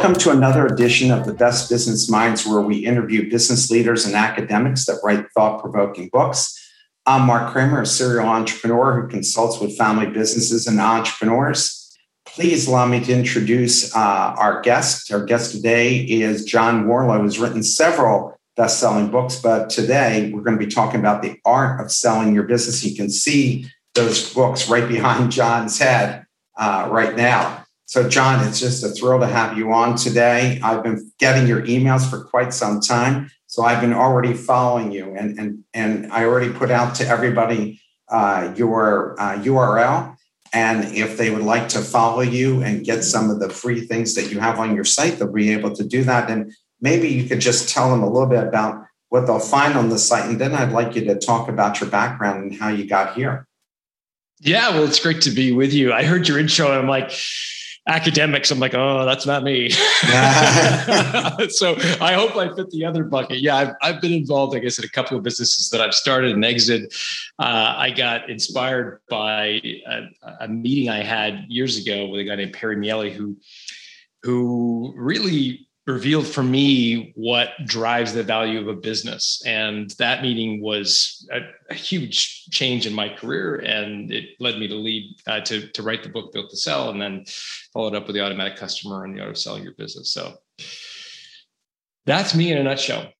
Welcome to another edition of the Best Business Minds, where we interview business leaders and academics that write thought provoking books. I'm Mark Kramer, a serial entrepreneur who consults with family businesses and entrepreneurs. Please allow me to introduce uh, our guest. Our guest today is John Warrillow, who's written several best selling books, but today we're going to be talking about the art of selling your business. You can see those books right behind John's head uh, right now. So, John, it's just a thrill to have you on today. I've been getting your emails for quite some time. So, I've been already following you, and, and, and I already put out to everybody uh, your uh, URL. And if they would like to follow you and get some of the free things that you have on your site, they'll be able to do that. And maybe you could just tell them a little bit about what they'll find on the site. And then I'd like you to talk about your background and how you got here. Yeah, well, it's great to be with you. I heard your intro and I'm like, academics, I'm like, oh, that's not me. so I hope I fit the other bucket. Yeah, I've, I've been involved, I guess, in a couple of businesses that I've started and exited. Uh, I got inspired by a, a, meeting I had years ago with a guy named Perry Miele, who who really revealed for me what drives the value of a business. And that meeting was a, a huge change in my career. And it led me to lead, uh, to, to write the book Built to Sell, and then followed up with the automatic customer and the art of selling your business. So that's me in a nutshell.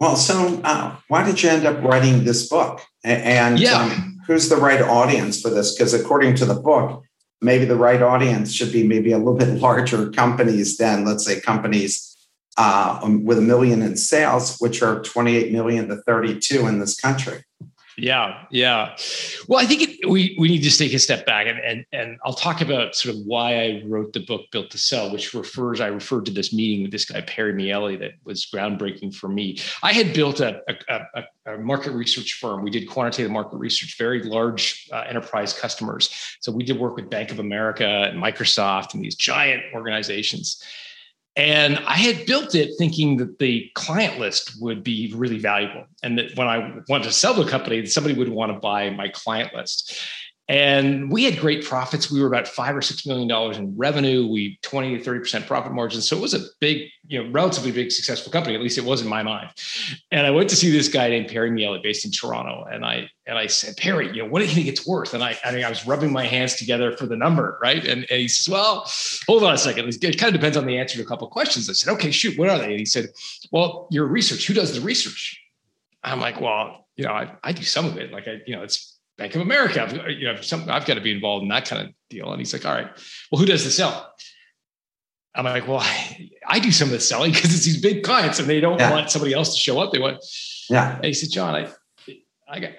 Well, so uh, why did you end up writing this book? And yeah. Um, who's the right audience for this? Because according to the book, maybe the right audience should be maybe a little bit larger companies than, let's say, companies uh, with a million in sales, which are 28 million to 32 in this country. Yeah, yeah. Well, I think it, we we need to take a step back, and and and I'll talk about sort of why I wrote the book Built to Sell, which refers I referred to this meeting with this guy Perry Miele that was groundbreaking for me. I had built a, a, a, a market research firm. We did quantitative market research, very large uh, enterprise customers. So we did work with Bank of America and Microsoft and these giant organizations. And I had built it thinking that the client list would be really valuable. And that when I wanted to sell the company, somebody would want to buy my client list. And we had great profits. We were about five or six million dollars in revenue. We 20 to 30% profit margins. So it was a big, you know, relatively big successful company. At least it was in my mind. And I went to see this guy named Perry Miele based in Toronto. And I and I said, Perry, you know, what do you think it's worth? And I I mean, I was rubbing my hands together for the number, right? And, and he says, Well, hold on a second. It kind of depends on the answer to a couple of questions. I said, Okay, shoot, what are they? And he said, Well, your research, who does the research? I'm like, well, you know, I, I do some of it. Like I, you know, it's Bank of America. I've, you know, some, I've got to be involved in that kind of deal. And he's like, all right, well, who does the selling? I'm like, well, I, I do some of the selling because it's these big clients and they don't yeah. want somebody else to show up. They want, yeah. And he said, John, I, I got,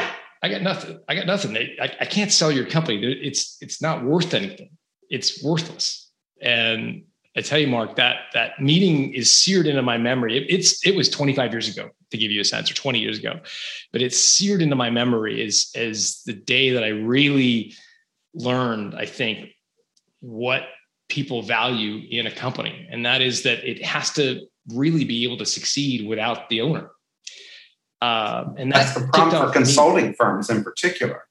I got nothing. I got nothing. I, I can't sell your company. It's, it's not worth anything. It's worthless. And I tell you, Mark, that that meeting is seared into my memory. It, it's it was 25 years ago, to give you a sense, or 20 years ago, but it's seared into my memory as as the day that I really learned, I think, what people value in a company, and that is that it has to really be able to succeed without the owner. Uh, and that's, that's the problem for consulting firms in particular.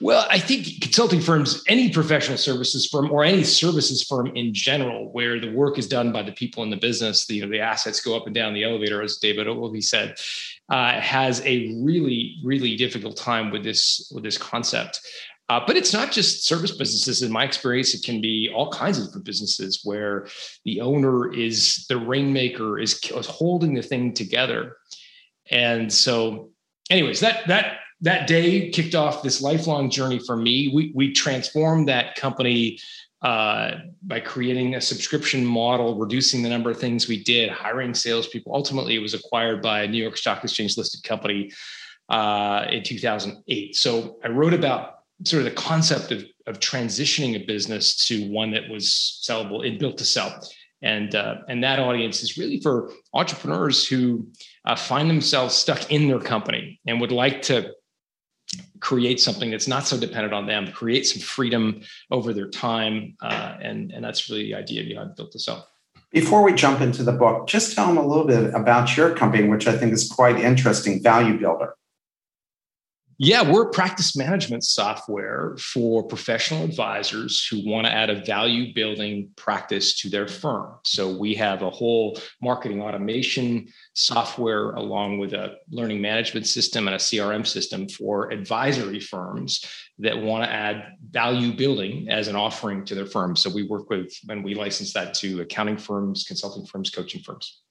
Well, I think consulting firms, any professional services firm or any services firm in general, where the work is done by the people in the business, the, you know, the assets go up and down the elevator, as David Ogilvy said, uh, has a really, really difficult time with this with this concept. Uh, but it's not just service businesses. In my experience, it can be all kinds of different businesses where the owner is the rainmaker, is, is holding the thing together. And so, anyways, that that that day kicked off this lifelong journey for me. We, we transformed that company uh, by creating a subscription model, reducing the number of things we did, hiring salespeople. Ultimately, it was acquired by a New York Stock Exchange listed company uh, in 2008. So I wrote about sort of the concept of, of transitioning a business to one that was sellable and built to sell. and uh, and that audience is really for entrepreneurs who uh, find themselves stuck in their company and would like to create something that's not so dependent on them, create some freedom over their time, uh, and and that's really the idea behind Built to Sell. Before we jump into the book, just tell them a little bit about your company, which I think is quite interesting, Value Builder. Yeah, we're practice management software for professional advisors who want to add a value building practice to their firm. So we have a whole marketing automation software along with a learning management system and a CRM system for advisory firms that want to add value building as an offering to their firm. So we work with and we license that to accounting firms, consulting firms, coaching firms.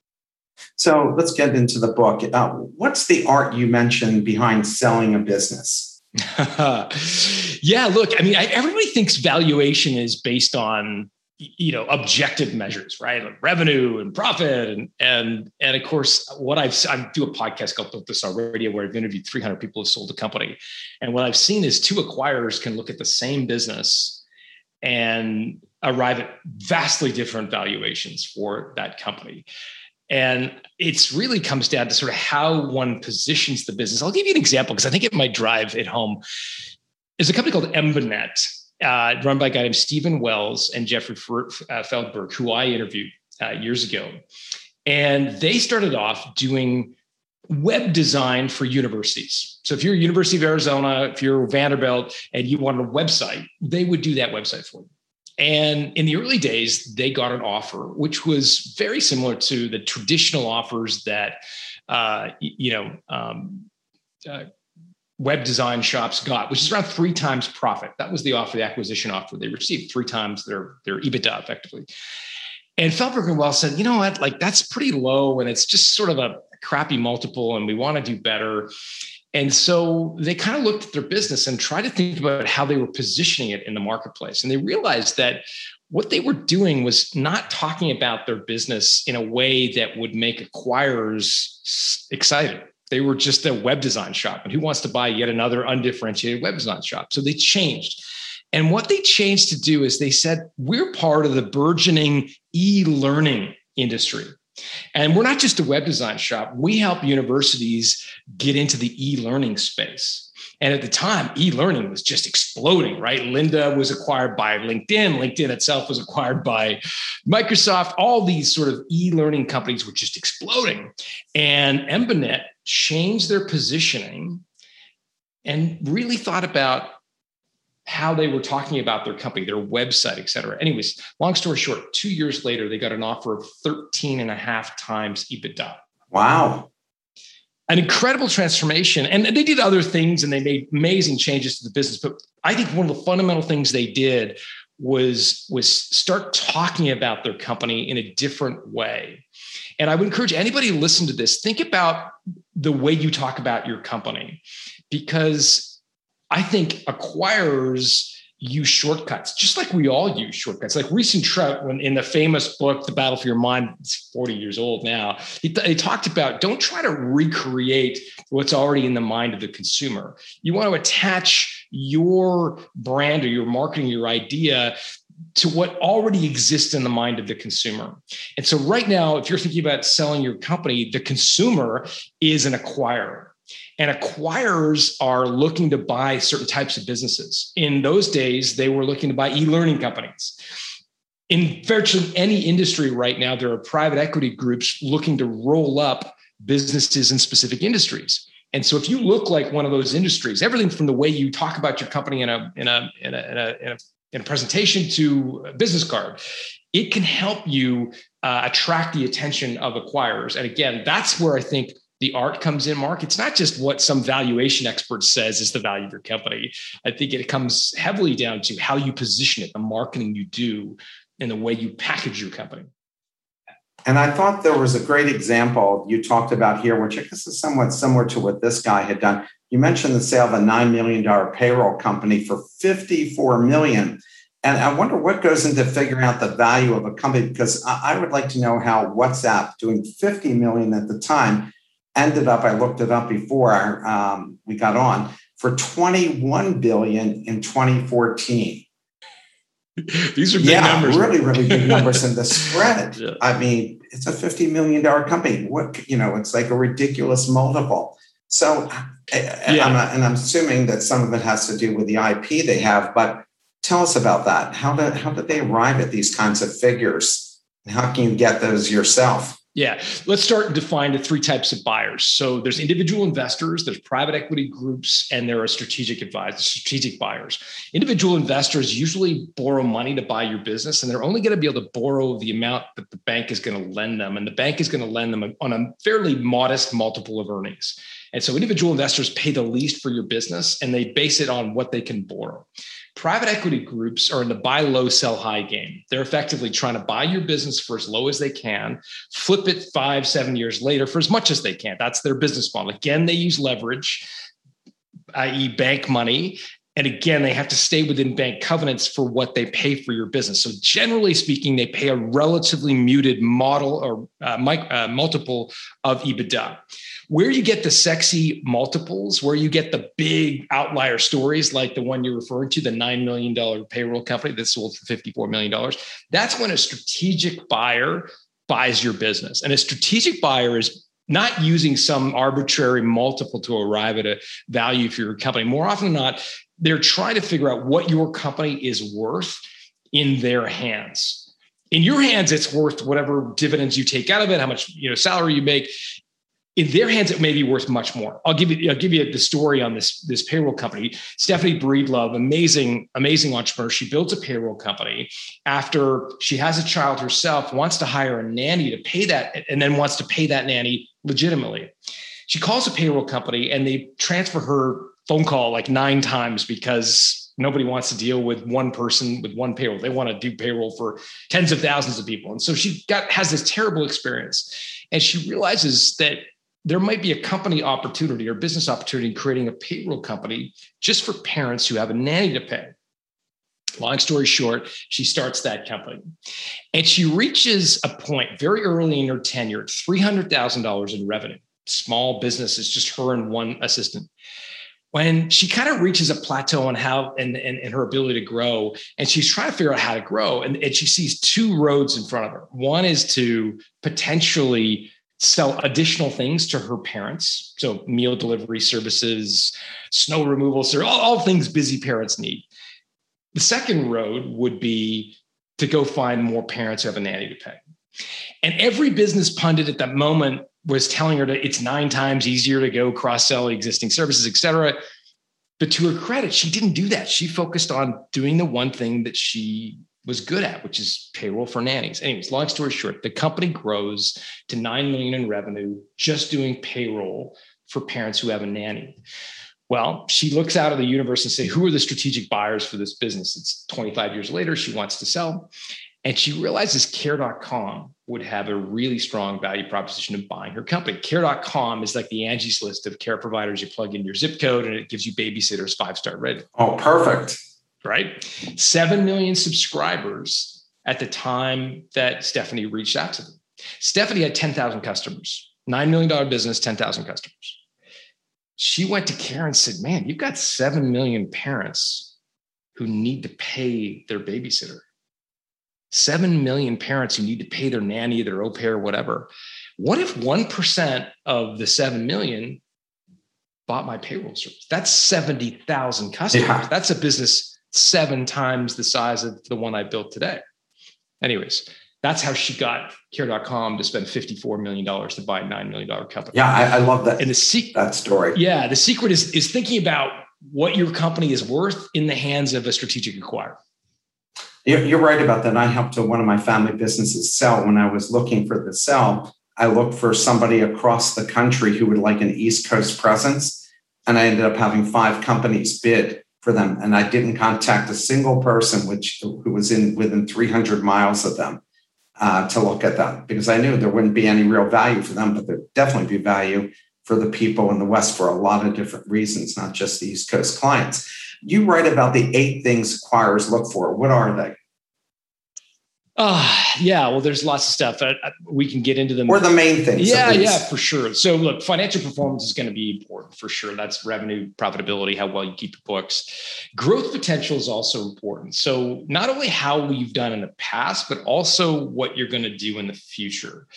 So let's get into the book. Uh, what's the art you mentioned behind selling a business? yeah, look, I mean, I, everybody thinks valuation is based on you know objective measures right like revenue and profit and and and of course what i've i do a podcast called Built to Sell Radio where i've interviewed 300 people who sold a company and what i've seen is two acquirers can look at the same business and arrive at vastly different valuations for that company and it's really comes down to sort of how one positions the business. I'll give you an example because I think it might drive it home. There's a company called Embanet, uh, run by a guy named Stephen Wells and Jeffrey uh, Feldberg, who I interviewed uh, years ago. And they started off doing web design for universities. So if you're University of Arizona, if you're Vanderbilt, and you wanted a website, they would do that website for you. And in the early days, they got an offer which was very similar to the traditional offers that uh, you know um, uh, web design shops got, which is around three times profit. That was the offer, the acquisition offer they received, three times their their EBITDA effectively. And Feldberg and Wells said, you know what, like that's pretty low, and it's just sort of a crappy multiple, and we want to do better. And so they kind of looked at their business and tried to think about how they were positioning it in the marketplace. And they realized that what they were doing was not talking about their business in a way that would make acquirers excited. They were just a web design shop. And who wants to buy yet another undifferentiated web design shop? So they changed. And what they changed to do is they said, we're part of the burgeoning e learning industry. And we're not just a web design shop, we help universities get into the e learning space. And at the time, e learning was just exploding, right? Lynda was acquired by LinkedIn. LinkedIn itself was acquired by Microsoft. All these sort of e learning companies were just exploding. And Embanet changed their positioning and really thought about how they were talking about their company, their website, et cetera. Anyways, long story short, two years later, they got an offer of 13 and a half times EBITDA. Wow. An incredible transformation. And they did other things and they made amazing changes to the business. But I think one of the fundamental things they did was, was start talking about their company in a different way. And I would encourage anybody to listen to this, think about the way you talk about your company because I think acquirers use shortcuts, just like we all use shortcuts. Like Ries and Trout, when in the famous book, The Battle for Your Mind, it's 40 years old now, he, he talked about don't try to recreate what's already in the mind of the consumer. You want to attach your brand or your marketing, your idea to what already exists in the mind of the consumer. And so right now, if you're thinking about selling your company, the consumer is an acquirer. And acquirers are looking to buy certain types of businesses. In those days, they were looking to buy e learning companies. In virtually any industry right now, there are private equity groups looking to roll up businesses in specific industries. And so, if you look like one of those industries, everything from the way you talk about your company in a in a in a, in a, in a, in a presentation to a business card, it can help you uh, attract the attention of acquirers. And again, that's where I think the art comes in, Mark. It's not just what some valuation expert says is the value of your company. I think it comes heavily down to how you position it, the marketing you do, and the way you package your company. And I thought there was a great example you talked about here, which I guess is somewhat similar to what this guy had done. You mentioned the sale of a $9 million payroll company for 54 million. And I wonder what goes into figuring out the value of a company, because I would like to know how WhatsApp doing 50 million at the time ended up, I looked it up before um, we got on, for 21 billion in 2014. These are big yeah, numbers. really, really big numbers. And the spread, yeah. I mean, it's a $50 million company. What, you know, it's like a ridiculous multiple. So, yeah. I'm, and I'm assuming that some of it has to do with the IP they have, but tell us about that. How did, how did they arrive at these kinds of figures? And how can you get those yourself? Yeah, let's start and define the three types of buyers. So there's individual investors, there's private equity groups, and there are strategic advisors, strategic buyers. Individual investors usually borrow money to buy your business, and they're only going to be able to borrow the amount that the bank is going to lend them, and the bank is going to lend them on a fairly modest multiple of earnings. And so individual investors pay the least for your business, and they base it on what they can borrow. Private equity groups are in the buy low, sell high game. They're effectively trying to buy your business for as low as they can, flip it five, seven years later for as much as they can. That's their business model. Again, they use leverage, i.e., bank money. And again, they have to stay within bank covenants for what they pay for your business. So, generally speaking, they pay a relatively muted model or uh, uh, multiple of EBITDA where you get the sexy multiples, where you get the big outlier stories like the one you're referring to, the $9 million payroll company that sold for $54 million, that's when a strategic buyer buys your business. And a strategic buyer is not using some arbitrary multiple to arrive at a value for your company. More often than not, they're trying to figure out what your company is worth in their hands in your hands it's worth whatever dividends you take out of it how much you know salary you make in their hands, it may be worth much more. I'll give you, I'll give you the story on this, this payroll company. Stephanie Breedlove, amazing, amazing entrepreneur. She builds a payroll company after she has a child herself, wants to hire a nanny to pay that, and then wants to pay that nanny legitimately. She calls a payroll company and they transfer her phone call like nine times because nobody wants to deal with one person with one payroll. They want to do payroll for tens of thousands of people. And so she got has this terrible experience. And she realizes that there might be a company opportunity or business opportunity in creating a payroll company just for parents who have a nanny to pay. Long story short, she starts that company and she reaches a point very early in her tenure, $300,000 in revenue. Small business is just her and one assistant. When she kind of reaches a plateau on how and, and, and her ability to grow, and she's trying to figure out how to grow, and, and she sees two roads in front of her. One is to potentially sell additional things to her parents. So meal delivery services, snow removal, all, all things busy parents need. The second road would be to go find more parents who have a nanny to pay. And every business pundit at that moment was telling her that it's nine times easier to go cross sell existing services, et cetera. But to her credit, she didn't do that. She focused on doing the one thing that she was good at, which is payroll for nannies. Anyways, long story short, the company grows to 9 million in revenue just doing payroll for parents who have a nanny. Well, she looks out of the universe and say, who are the strategic buyers for this business? It's 25 years later, she wants to sell. And she realizes care.com would have a really strong value proposition of buying her company. Care.com is like the Angie's list of care providers. You plug in your zip code and it gives you babysitters five star rating. Oh, perfect right? 7 million subscribers at the time that Stephanie reached out to them. Stephanie had 10,000 customers, $9 million business, 10,000 customers. She went to Karen and said, Man, you've got 7 million parents who need to pay their babysitter. 7 million parents who need to pay their nanny, their au pair, whatever. What if 1% of the 7 million bought my payroll service? That's 70,000 customers. Yeah. That's a business seven times the size of the one I built today. Anyways, that's how she got care.com to spend $54 million to buy a $9 million company. Yeah, I, I love that. And the se- that story. Yeah, the secret is, is thinking about what your company is worth in the hands of a strategic acquirer. You're right about that. I helped one of my family businesses sell. When I was looking for the sell, I looked for somebody across the country who would like an East Coast presence. And I ended up having five companies bid for them. And I didn't contact a single person which who was in within 300 miles of them uh, to look at them because I knew there wouldn't be any real value for them, but there'd definitely be value for the people in the West for a lot of different reasons, not just the East Coast clients. You write about the eight things acquirers look for. What are they? Uh, yeah, well, there's lots of stuff. We can get into them. Or the main things. Yeah, yeah, for sure. So, look, financial performance is going to be important for sure. That's revenue, profitability, how well you keep your books. Growth potential is also important. So, not only how you've done in the past, but also what you're going to do in the future.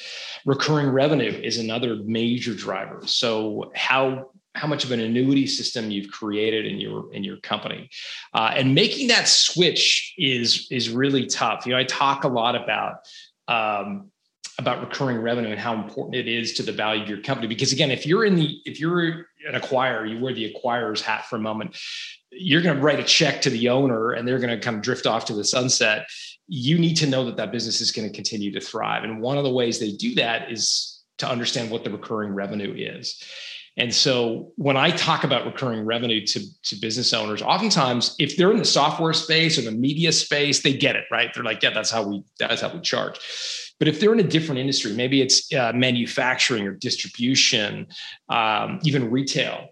Recurring revenue is another major driver. So, how how much of an annuity system you've created in your in your company. Uh, and making that switch is is really tough. You know i talk a lot about um, about recurring revenue and how important it is to the value of your company because again if you're in the if you're an acquirer you wear the acquirer's hat for a moment you're going to write a check to the owner and they're going to kind of drift off to the sunset. You need to know that that business is going to continue to thrive. And one of the ways they do that is to understand what the recurring revenue is and so when I talk about recurring revenue to, to business owners, oftentimes if they're in the software space or the media space, they get it, right? They're like, yeah, that's how we that's how we charge. But if they're in a different industry, maybe it's uh, manufacturing or distribution, um, even retail,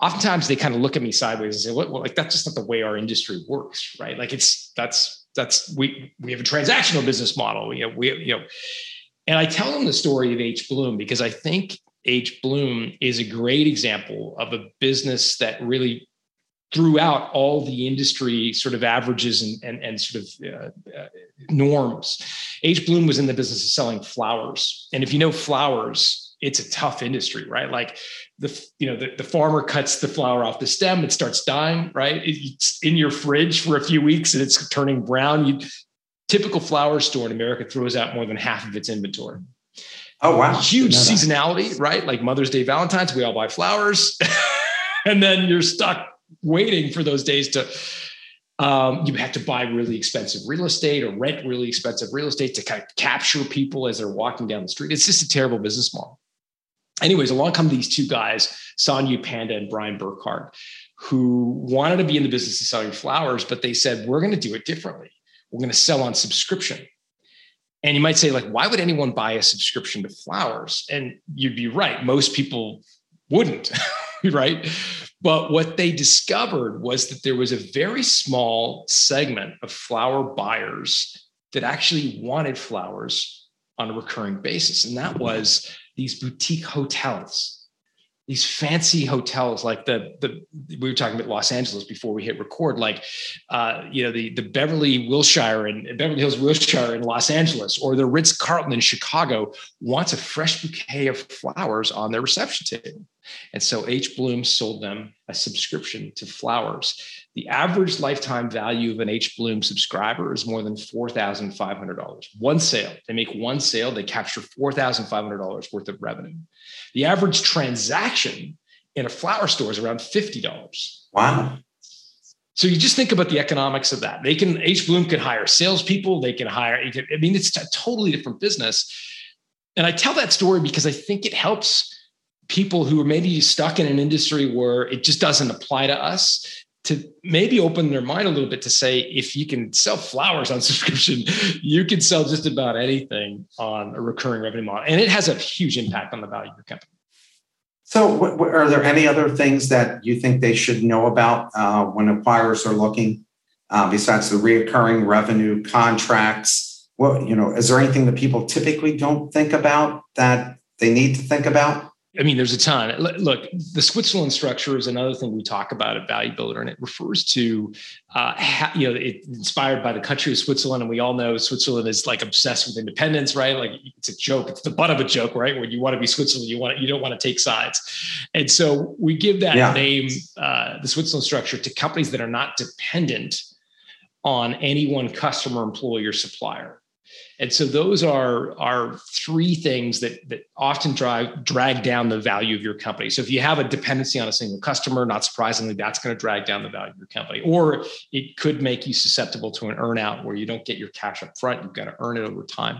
oftentimes they kind of look at me sideways and say, well, well, like that's just not the way our industry works, right? Like it's that's that's we we have a transactional business model. We have, we you know, and I tell them the story of H Bloom because I think H. Bloom is a great example of a business that really threw out all the industry sort of averages and, and, and sort of uh, uh, norms. H. Bloom was in the business of selling flowers. And if you know flowers, it's a tough industry, right? Like the, you know, the, the farmer cuts the flower off the stem, it starts dying, right? It's in your fridge for a few weeks and it's turning brown. You typical flower store in America throws out more than half of its inventory. Oh wow! Huge seasonality, right? Like Mother's Day, Valentine's, we all buy flowers, and then you're stuck waiting for those days to. Um, you have to buy really expensive real estate or rent really expensive real estate to kind of capture people as they're walking down the street. It's just a terrible business model. Anyways, along come these two guys, Sonu Panda and Bryan Burkhart, who wanted to be in the business of selling flowers, but they said, we're going to do it differently. We're going to sell on subscription. And you might say, like, why would anyone buy a subscription to flowers? And you'd be right. Most people wouldn't, right? But what they discovered was that there was a very small segment of flower buyers that actually wanted flowers on a recurring basis. And that was these boutique hotels these fancy hotels like the the we were talking about Los Angeles before we hit record like uh, you know the the Beverly Wilshire and Beverly Hills Wilshire in Los Angeles or the Ritz Carlton in Chicago wants a fresh bouquet of flowers on their reception table. And so H Bloom sold them a subscription to flowers the average lifetime value of an H Bloom subscriber is more than $4,500. One sale, they make one sale, they capture $4,500 worth of revenue. The average transaction in a flower store is around $50. Wow. So you just think about the economics of that. They can H Bloom can hire salespeople. They can hire. I mean, it's a totally different business. And I tell that story because I think it helps people who are maybe stuck in an industry where it just doesn't apply to us to maybe open their mind a little bit to say if you can sell flowers on subscription you can sell just about anything on a recurring revenue model. And it has a huge impact on the value of your company. So are there any other things that you think they should know about uh, when acquirers are looking uh, besides the reoccurring revenue contracts? Well you know is there anything that people typically don't think about that they need to think about I mean, there's a ton. Look, the Switzerland structure is another thing we talk about at Value Builder, and it refers to, uh, ha, you know, it's inspired by the country of Switzerland, and we all know Switzerland is like obsessed with independence, right? Like it's a joke, it's the butt of a joke, right? When you want to be Switzerland, you want you don't want to take sides, and so we give that yeah. name, uh, the Switzerland structure, to companies that are not dependent on any one customer, employee, or supplier. And so those are, are three things that, that often drive, drag down the value of your company. So if you have a dependency on a single customer, not surprisingly, that's going to drag down the value of your company. Or it could make you susceptible to an earnout where you don't get your cash up front. You've got to earn it over time.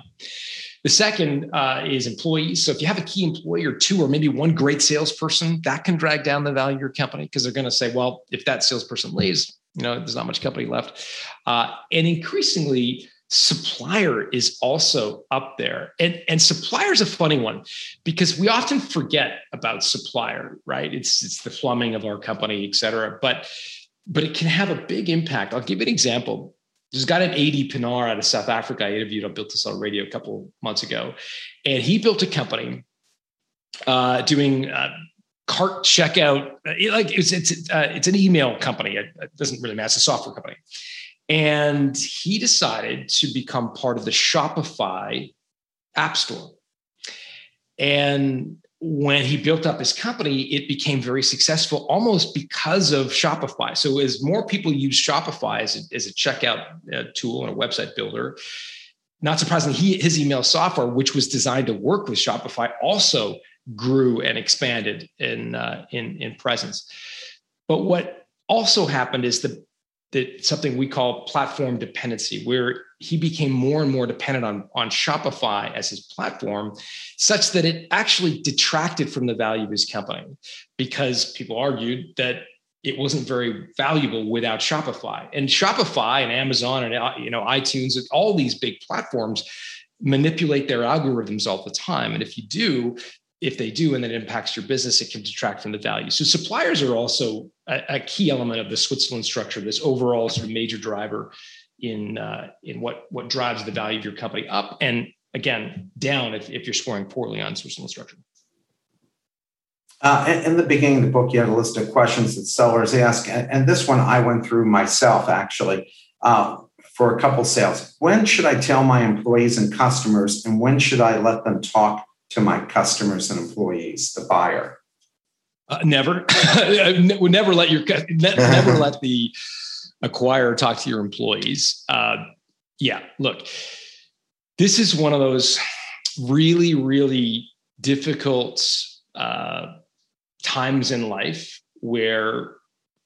The second uh, is employees. So if you have a key employee or two, or maybe one great salesperson, that can drag down the value of your company because they're going to say, well, if that salesperson leaves, you know, there's not much company left. Uh, and increasingly, supplier is also up there and and supplier is a funny one because we often forget about supplier right it's it's the plumbing of our company et cetera but but it can have a big impact i'll give you an example There's a guy named Adii Pienaar out of South Africa. I interviewed on Built to Sell Radio a couple months ago, and he built a company uh, doing uh, cart checkout. Like it's it's uh, it's an email company. It doesn't really matter. It's a software company, and he decided to become part of the Shopify App Store. And when he built up his company, it became very successful almost because of Shopify. So, as more people use Shopify as a, as a checkout uh, tool and a website builder, not surprisingly, he, his email software, which was designed to work with Shopify, also grew and expanded in uh, in in presence. But what also happened is the that something we call platform dependency, where he became more and more dependent on, on Shopify as his platform, such that it actually detracted from the value of his company because people argued that it wasn't very valuable without Shopify. And Shopify and Amazon and uh, you know iTunes and all these big platforms manipulate their algorithms all the time. And if you do, if they do and that impacts your business, it can detract from the value. So suppliers are also a, a key element of the Switzerland structure, this overall sort of major driver in uh, in what what drives the value of your company up and again down if, if you're scoring poorly on Switzerland structure. Uh, in, the beginning of the book, you had a list of questions that sellers ask, and, and this one I went through myself actually uh, for a couple sales. When should I tell my employees and customers, and when should I let them talk to my customers and employees, the buyer? Uh, never. would never let your never let the acquire talk to your employees. Uh, yeah, look, this is one of those really, really difficult uh, times in life where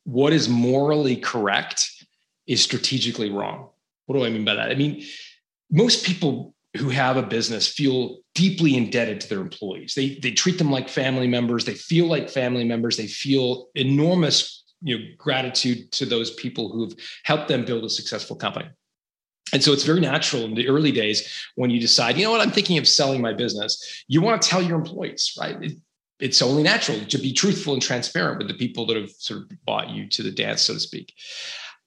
what is morally correct is strategically wrong. What do I mean by that? I mean, most people who have a business feel deeply indebted to their employees. They, they treat them like family members. They feel like family members. They feel enormous you know gratitude to those people who've helped them build a successful company and so it's very natural in the early days when you decide you know what i'm thinking of selling my business you want to tell your employees right it, it's only natural to be truthful and transparent with the people that have sort of bought you to the dance so to speak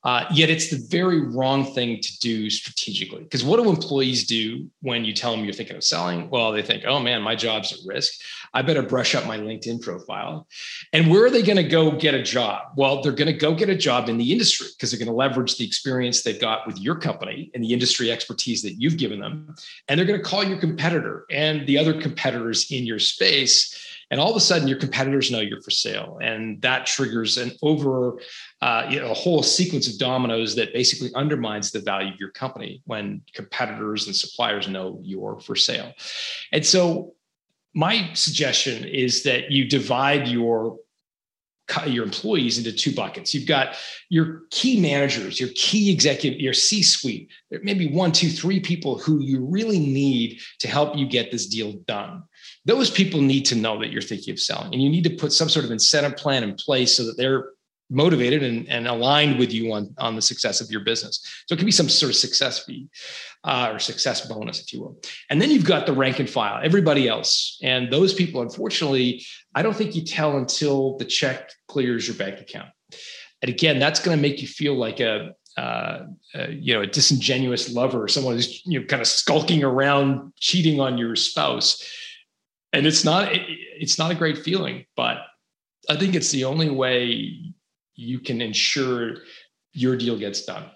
uh, yet it's the very wrong thing to do strategically. Because what do employees do when you tell them you're thinking of selling? Well, they think, oh man, my job's at risk. I better brush up my LinkedIn profile. And where are they going to go get a job? Well, they're going to go get a job in the industry because they're going to leverage the experience they've got with your company and the industry expertise that you've given them. And they're going to call your competitor and the other competitors in your space and all of a sudden your competitors know you're for sale. And that triggers an over uh, you know a whole sequence of dominoes that basically undermines the value of your company when competitors and suppliers know you're for sale. And so my suggestion is that you divide your your employees into two buckets. You've got your key managers, your key executive, your C suite, There may be one, two, three people who you really need to help you get this deal done. Those people need to know that you're thinking of selling, and you need to put some sort of incentive plan in place so that they're motivated and, and aligned with you on, on the success of your business. So it can be some sort of success fee uh, or success bonus, if you will. And then you've got the rank and file, everybody else. And those people, unfortunately, I don't think you tell until the check clears your bank account. And again, that's going to make you feel like a, uh, uh, you know, a disingenuous lover, or someone who's you know kind of skulking around, cheating on your spouse, and it's not it, it's not a great feeling. But I think it's the only way you can ensure your deal gets done.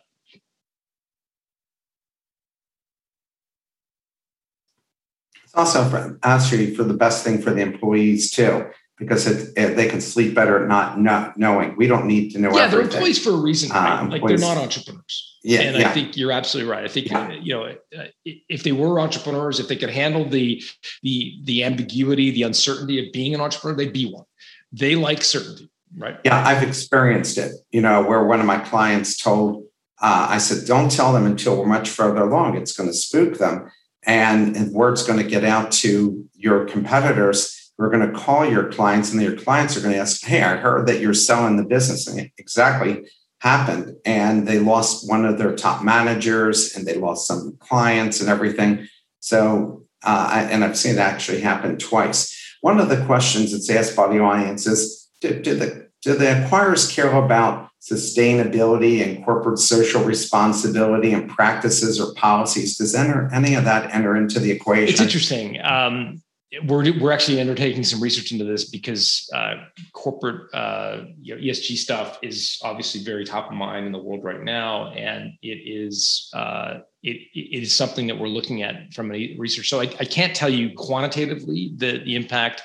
It's also for, actually for the best thing for the employees too, because it, it, they can sleep better not not knowing. We don't need to know. Yeah, everything. they're employees for a reason. Right? Um, like they're not entrepreneurs. Yeah, and yeah. I think you're absolutely right. I think yeah. you know uh, if they were entrepreneurs, if they could handle the the the ambiguity, the uncertainty of being an entrepreneur, they'd be one. They like certainty. Right. Yeah, I've experienced it. You know, where one of my clients told, uh, I said, don't tell them until we're much further along. It's going to spook them. And, and word's going to get out to your competitors. We're going to call your clients, and your clients are going to ask, Hey, I heard that you're selling the business. And it exactly happened. And they lost one of their top managers and they lost some clients and everything. So, uh, and I've seen it actually happen twice. One of the questions that's asked by the audience is, do the do the acquirers care about sustainability and corporate social responsibility and practices or policies? Does enter, any of that enter into the equation? It's interesting. Um, we're, we're actually undertaking some research into this because uh, corporate uh, you know, ESG stuff is obviously very top of mind in the world right now, and it is uh, it, it is something that we're looking at from a research. So I, I can't tell you quantitatively the the impact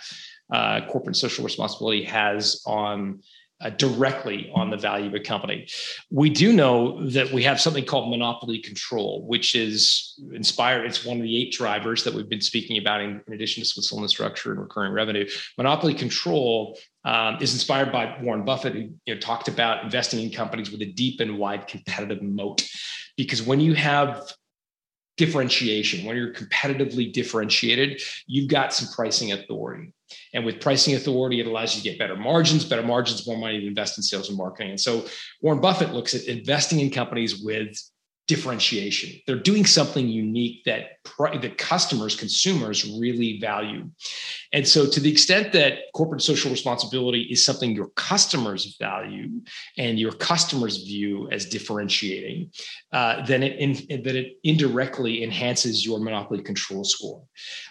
uh, corporate social responsibility has on uh, directly on the value of a company. We do know that we have something called monopoly control, which is inspired. It's one of the eight drivers that we've been speaking about in, in addition to Switzerland structure and recurring revenue. Monopoly control um, is inspired by Warren Buffett, who you know, talked about investing in companies with a deep and wide competitive moat. Because when you have differentiation, when you're competitively differentiated, you've got some pricing authority. And with pricing authority, it allows you to get better margins, better margins, more money to invest in sales and marketing. And so Warren Buffett looks at investing in companies with differentiation. They're doing something unique that that customers, consumers really value. And so to the extent that corporate social responsibility is something your customers value and your customers view as differentiating, uh, then it in, that it indirectly enhances your monopoly control score.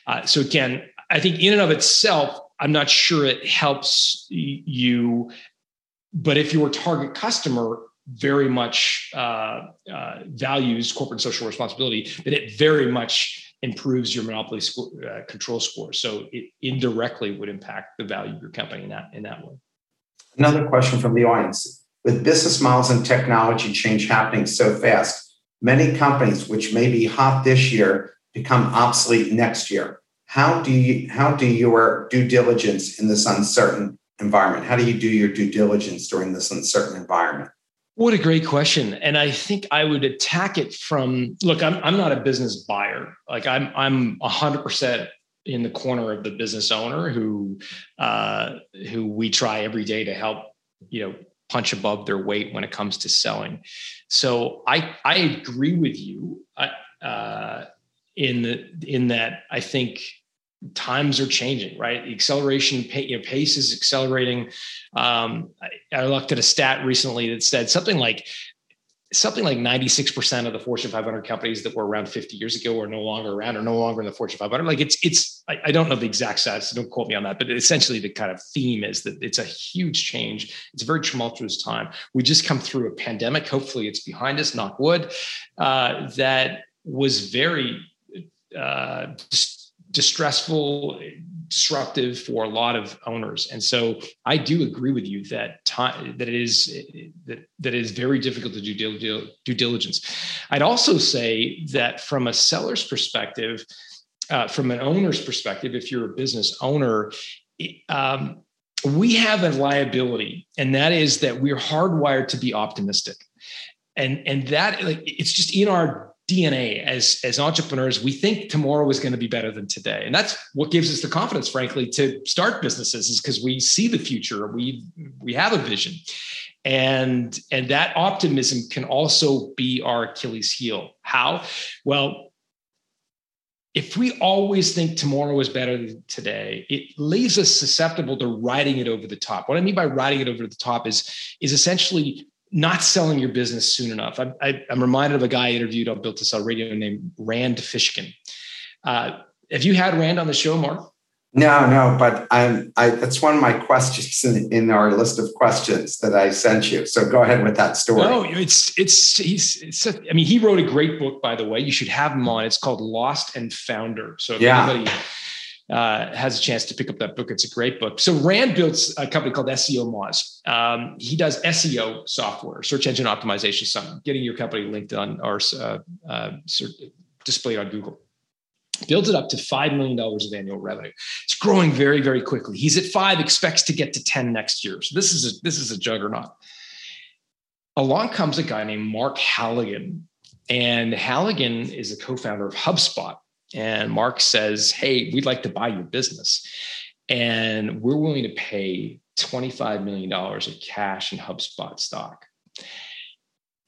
Uh, so again, I think in and of itself, I'm not sure it helps you. But if your target customer very much uh, uh, values corporate social responsibility, then it very much improves your monopoly uh, control score. So it indirectly would impact the value of your company in that in that way. Another question from the audience: With business models and technology change happening so fast, many companies which may be hot this year become obsolete next year how do you how do your due diligence in this uncertain environment? How do you do your due diligence during this uncertain environment? What a great question. And i think i would attack it from look i'm, I'm not a business buyer. Like i'm i'm 100% in the corner of the business owner who uh, who we try every day to help you know punch above their weight when it comes to selling. So i i agree with you uh, in the, in that I think times are changing, right? The acceleration you know, pace is accelerating. Um, I, I, looked at a stat recently that said something like something like 96% of the Fortune 500 companies that were around 50 years ago are no longer around or no longer in the Fortune 500. Like it's, it's, I, I don't know the exact stats, so don't quote me on that, but essentially the kind of theme is that it's a huge change. It's a very tumultuous time. We just come through a pandemic. Hopefully it's behind us, knock wood, uh, that was very uh, distressful, disruptive for a lot of owners. And so I do agree with you that time that it is that that it is very difficult to do due, diligence. I'd also say that from a seller's perspective, uh, from an owner's perspective, if you're a business owner, um, we have a liability, and that is that we're hardwired to be optimistic. And, and that like, it's just in our DNA as as entrepreneurs. We think tomorrow is going to be better than today, and that's what gives us the confidence, frankly, to start businesses. Is because we see the future. We we have a vision, and and that optimism can also be our Achilles heel. How? Well, if we always think tomorrow is better than today, it leaves us susceptible to riding it over the top. What I mean by riding it over the top is is essentially not selling your business soon enough. I, am reminded of a guy I interviewed on Built to Sell Radio named Rand Fishkin. Uh, have you had Rand on the show, Mark? No, no, but I'm, I, that's one of my questions in, in, our list of questions that I sent you. So go ahead with that story. No, it's it's he's. It's a, I mean, he wrote a great book, by the way. You should have him on. It's called Lost and Founder. So if yeah. anybody uh, has a chance to pick up that book. It's a great book. So Rand builds a company called SEOmoz. Um, he does SEO software, search engine optimization, something getting your company linked on or uh, uh, displayed on Google. Builds it up to $5 million of annual revenue. It's growing very, very quickly. He's at five, expects to get to 10 next year. So this is a, this is a juggernaut. Along comes a guy named Mark Halligan. And Halligan is a co-founder of HubSpot and Mark says, Hey, we'd like to buy your business. And we're willing to pay $25 million of cash in HubSpot stock.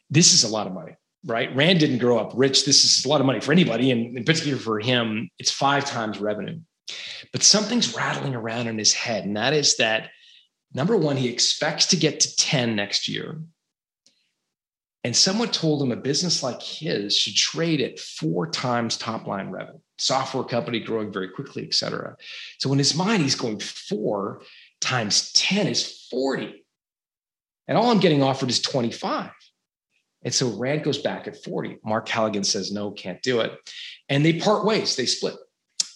This is a lot of money, right? Rand didn't grow up rich. This is a lot of money for anybody. And in particular for him, it's five times revenue. But something's rattling around in his head. And that is that Number one, he expects to get to 10 next year. And someone told him a business like his should trade at four times top line revenue, software company growing very quickly, et cetera. So in his mind, he's going four times 10 is 40. And all I'm getting offered is 25. And so Rand goes back at 40. Mark Halligan says, no, can't do it. And they part ways, they split.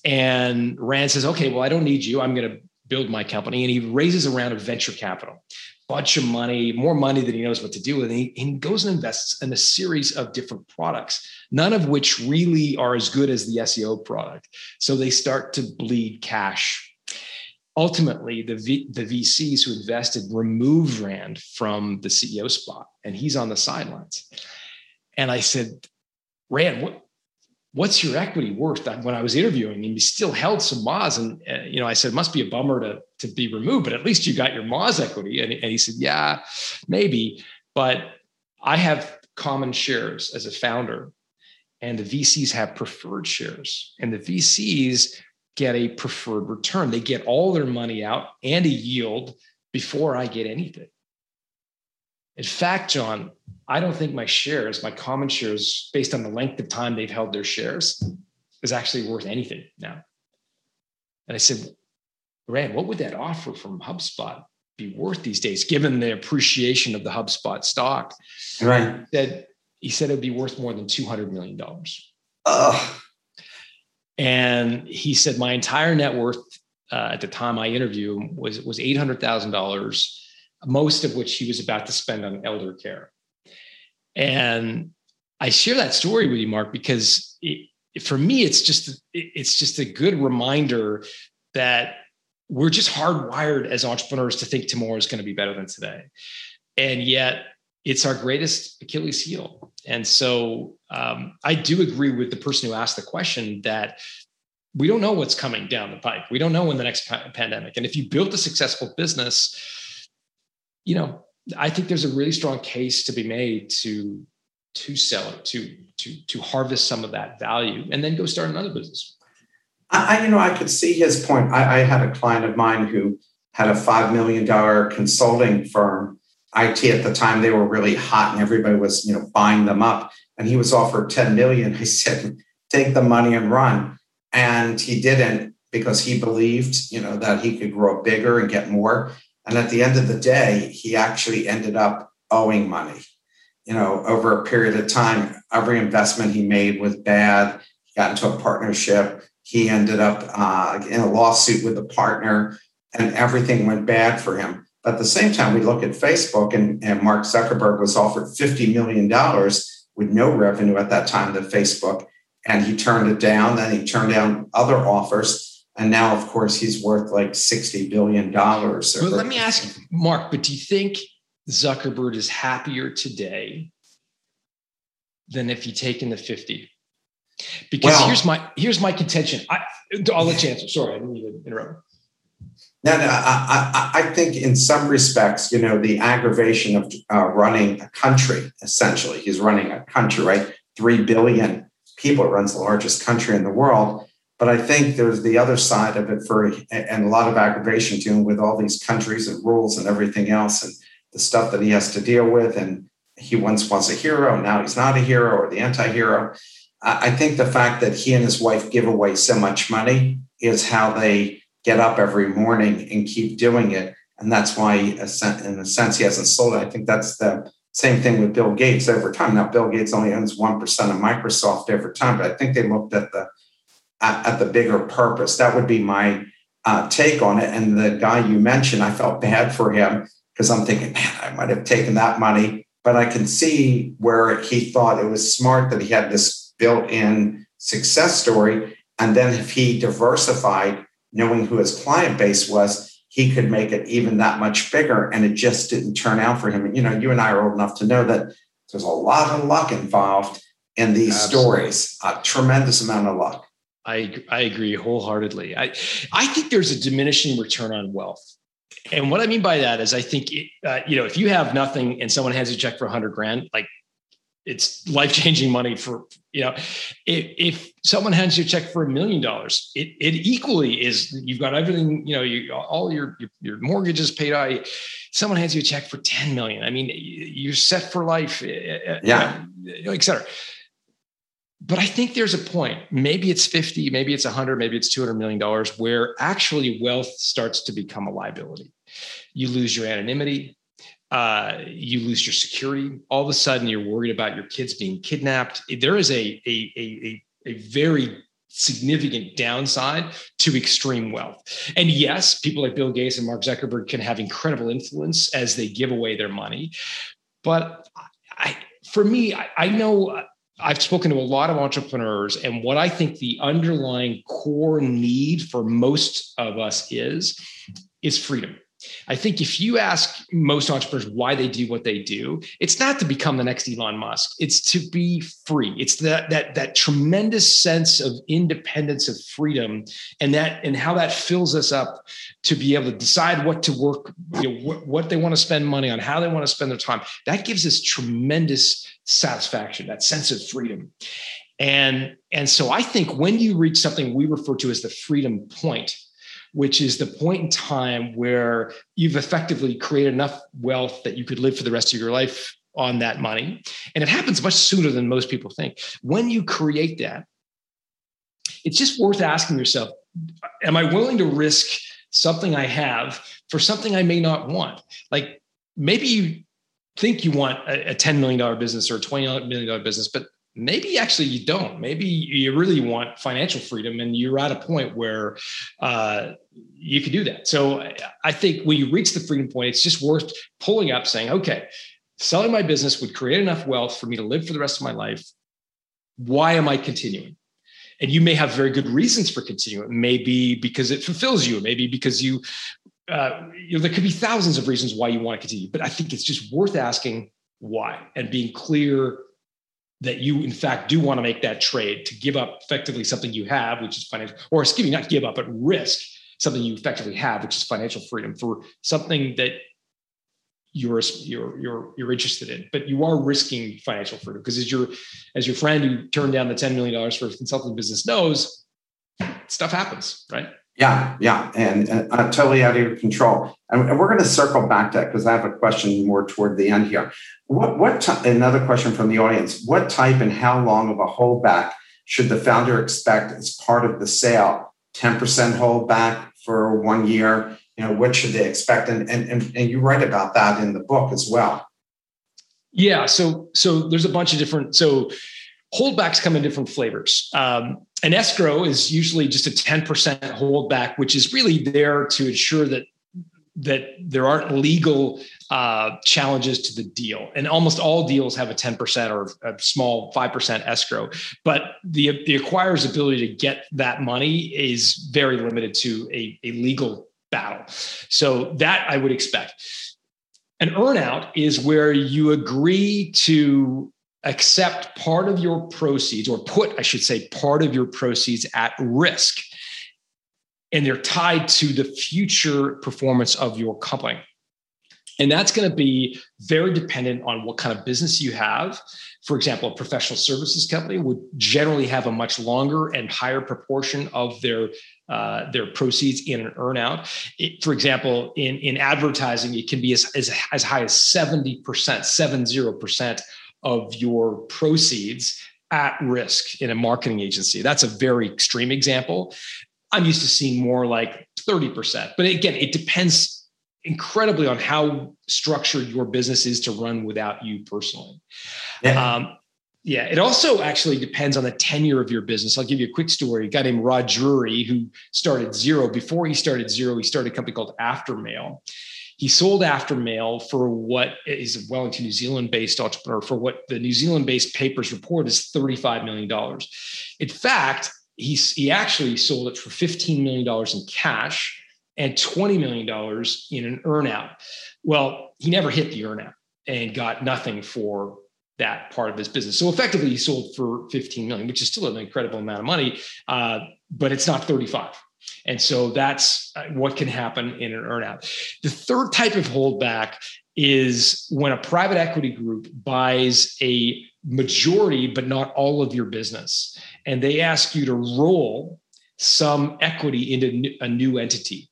And Rand says, okay, well, I don't need you. I'm going to build my company. And he raises a round of venture capital, bunch of money, more money than he knows what to do with. And he, and he goes and invests in a series of different products, none of which really are as good as the SEO product. So they start to bleed cash ultimately the, v, the VCs who invested removed Rand from the CEO spot and he's on the sidelines. And I said, Rand, what, what's your equity worth? When I was interviewing him, he still held some Moz. And, uh, you know, I said, must be a bummer to, to be removed, but at least you got your Moz equity. And, and he said, yeah, maybe. But I have common shares as a founder and the VCs have preferred shares. And the VCs get a preferred return. They get all their money out and a yield before I get anything. In fact, John, I don't think my shares, my common shares, based on the length of time they've held their shares, is actually worth anything now. And I said, Rand, what would that offer from HubSpot be worth these days, given the appreciation of the HubSpot stock? Right. He said, he said it'd be worth more than $200 million. Ugh. And he said, my entire net worth uh, at the time I interviewed was, was $800,000, most of which he was about to spend on elder care. And I share that story with you, Mark, because it, for me, it's just, it's just a good reminder that we're just hardwired as entrepreneurs to think tomorrow is going to be better than today. And yet it's our greatest Achilles heel. And so um, I do agree with the person who asked the question that we don't know what's coming down the pike. We don't know when the next pa- pandemic. And if you built a successful business, you know, I think there's a really strong case to be made to to sell it, to to to harvest some of that value, and then go start another business. I, you know, I could see his point. I, I had a client of mine who had a five million dollar consulting firm IT at the time, they were really hot and everybody was, you know, buying them up. And he was offered 10 million. I said, take the money and run. And he didn't because he believed, you know, that he could grow bigger and get more. And at the end of the day, he actually ended up owing money. You know, over a period of time, every investment he made was bad. He got into a partnership. He ended up uh, in a lawsuit with the partner, and everything went bad for him but at the same time, we look at Facebook, and, and Mark Zuckerberg was offered $50 million with no revenue at that time to Facebook. And he turned it down. Then he turned down other offers. And now, of course, he's worth like $60 billion. Well, let me ask Mark, but do you think Zuckerberg is happier today than if he'd taken the 50? Because well, here's my here's my contention. I, I'll let you answer. Sorry, I didn't to interrupt. No, no, I, I, I, think in some respects, you know, the aggravation of uh, running a country, essentially, he's running a country, right? Three billion people, it runs the largest country in the world. But I think there's the other side of it for, and a lot of aggravation dealing with all these countries and rules and everything else and the stuff that he has to deal with. And he once was a hero, now he's not a hero or the anti hero. I think the fact that he and his wife give away so much money is how they get up every morning and keep doing it. And that's why, in a sense, he hasn't sold it. I think that's the same thing with Bill Gates over time. Now, Bill Gates only owns 1% of Microsoft over time, but I think they looked at the at, at the bigger purpose. That would be my uh, take on it. And the guy you mentioned, I felt bad for him because I'm thinking, man, I might have taken that money. But I can see where he thought it was smart that he had this built in success story. And then if he diversified knowing who his client base was, he could make it even that much bigger. And it just didn't turn out for him. You know, you and I are old enough to know that there's a lot of luck involved in these Absolutely. stories, a tremendous amount of luck. I, I agree wholeheartedly. I, I think there's a diminishing return on wealth. And what I mean by that is I think, uh, you know, if you have nothing and someone hands you a check for a hundred grand, like it's life changing money for you know if, if someone hands you a check for a million dollars it it equally is you've got everything you know you all your your, your mortgages paid out someone hands you a check for 10 million i mean you're set for life eh, eh, yeah et cetera but i think there's a point maybe it's 50 maybe it's 100 maybe it's 200 million dollars where actually wealth starts to become a liability you lose your anonymity uh, you lose your security. All of a sudden, you're worried about your kids being kidnapped. There is a, a, a, a very significant downside to extreme wealth. And yes, people like Bill Gates and Mark Zuckerberg can have incredible influence as they give away their money. But I, for me, I, I know I've spoken to a lot of entrepreneurs, and what I think the underlying core need for most of us is is freedom. I think if you ask most entrepreneurs why they do what they do, it's not to become the next Elon Musk. It's to be free. It's that that that tremendous sense of independence of freedom, and that and how that fills us up to be able to decide what to work, you know, what, what they want to spend money on, how they want to spend their time. That gives us tremendous satisfaction, that sense of freedom. And, and so I think when you reach something we refer to as the freedom point, which is the point in time where you've effectively created enough wealth that you could live for the rest of your life on that money. And it happens much sooner than most people think. When you create that, it's just worth asking yourself Am I willing to risk something I have for something I may not want? Like maybe you think you want a, $10 million business or a $20 million business, but maybe actually you don't. Maybe you really want financial freedom and you're at a point where uh, you can do that. So i think when you reach the freedom point it's just worth pulling up saying okay selling my business would create enough wealth for me to live for the rest of my life. Why am i continuing? And you may have very good reasons for continuing. Maybe because it fulfills you. Maybe because you uh, you know there could be thousands of reasons why you want to continue but i think it's just worth asking why and being clear that you in fact do want to make that trade to give up effectively something you have, which is financial, or excuse me, not give up, but risk something you effectively have, which is financial freedom for something that you're you're you're you're interested in, but you are risking financial freedom because as your as your friend who turned down the ten million dollars for a consulting business knows, stuff happens, right? Yeah, yeah, and, and uh, totally out of your control. And, and we're going to circle back to that because I have a question more toward the end here. What, what t- another question from the audience? What type and how long of a holdback should the founder expect as part of the sale? Ten percent holdback for one year. You know, what should they expect? And, and and and you write about that in the book as well. Yeah. So so there's a bunch of different so holdbacks come in different flavors. Um, an escrow is usually just a 10% holdback, which is really there to ensure that that there aren't legal uh, challenges to the deal. And almost all deals have a 10% or a small 5% escrow. But the, the acquirer's ability to get that money is very limited to a, a legal battle. So that I would expect. An earnout is where you agree to accept part of your proceeds, or put, I should say, part of your proceeds at risk. And they're tied to the future performance of your company. And that's going to be very dependent on what kind of business you have. For example, a professional services company would generally have a much longer and higher proportion of their uh, their proceeds in an earnout. It, for example, in, in advertising, it can be as, as, as high as 70%, 70% of your proceeds at risk in a marketing agency. That's a very extreme example. I'm used to seeing more like 30%. But again, it depends incredibly on how structured your business is to run without you personally. Yeah. Um, yeah, it also actually depends on the tenure of your business. I'll give you a quick story. A guy named Rod Drury, who started Xero, Before he started Xero, he started a company called Aftermail. He sold Aftermail for what is a Wellington, New Zealand based entrepreneur for what the New Zealand based papers report is $35 million. In fact, he, he actually sold it for $15 million in cash and $20 million in an earnout. Well, he never hit the earnout and got nothing for that part of his business. So effectively, he sold for 15 million, which is still an incredible amount of money, uh, but it's not 35. And so that's uh, what can happen in an earnout. The third type of holdback is when a private equity group buys a majority, but not all of your business, and they ask you to roll some equity into a new entity.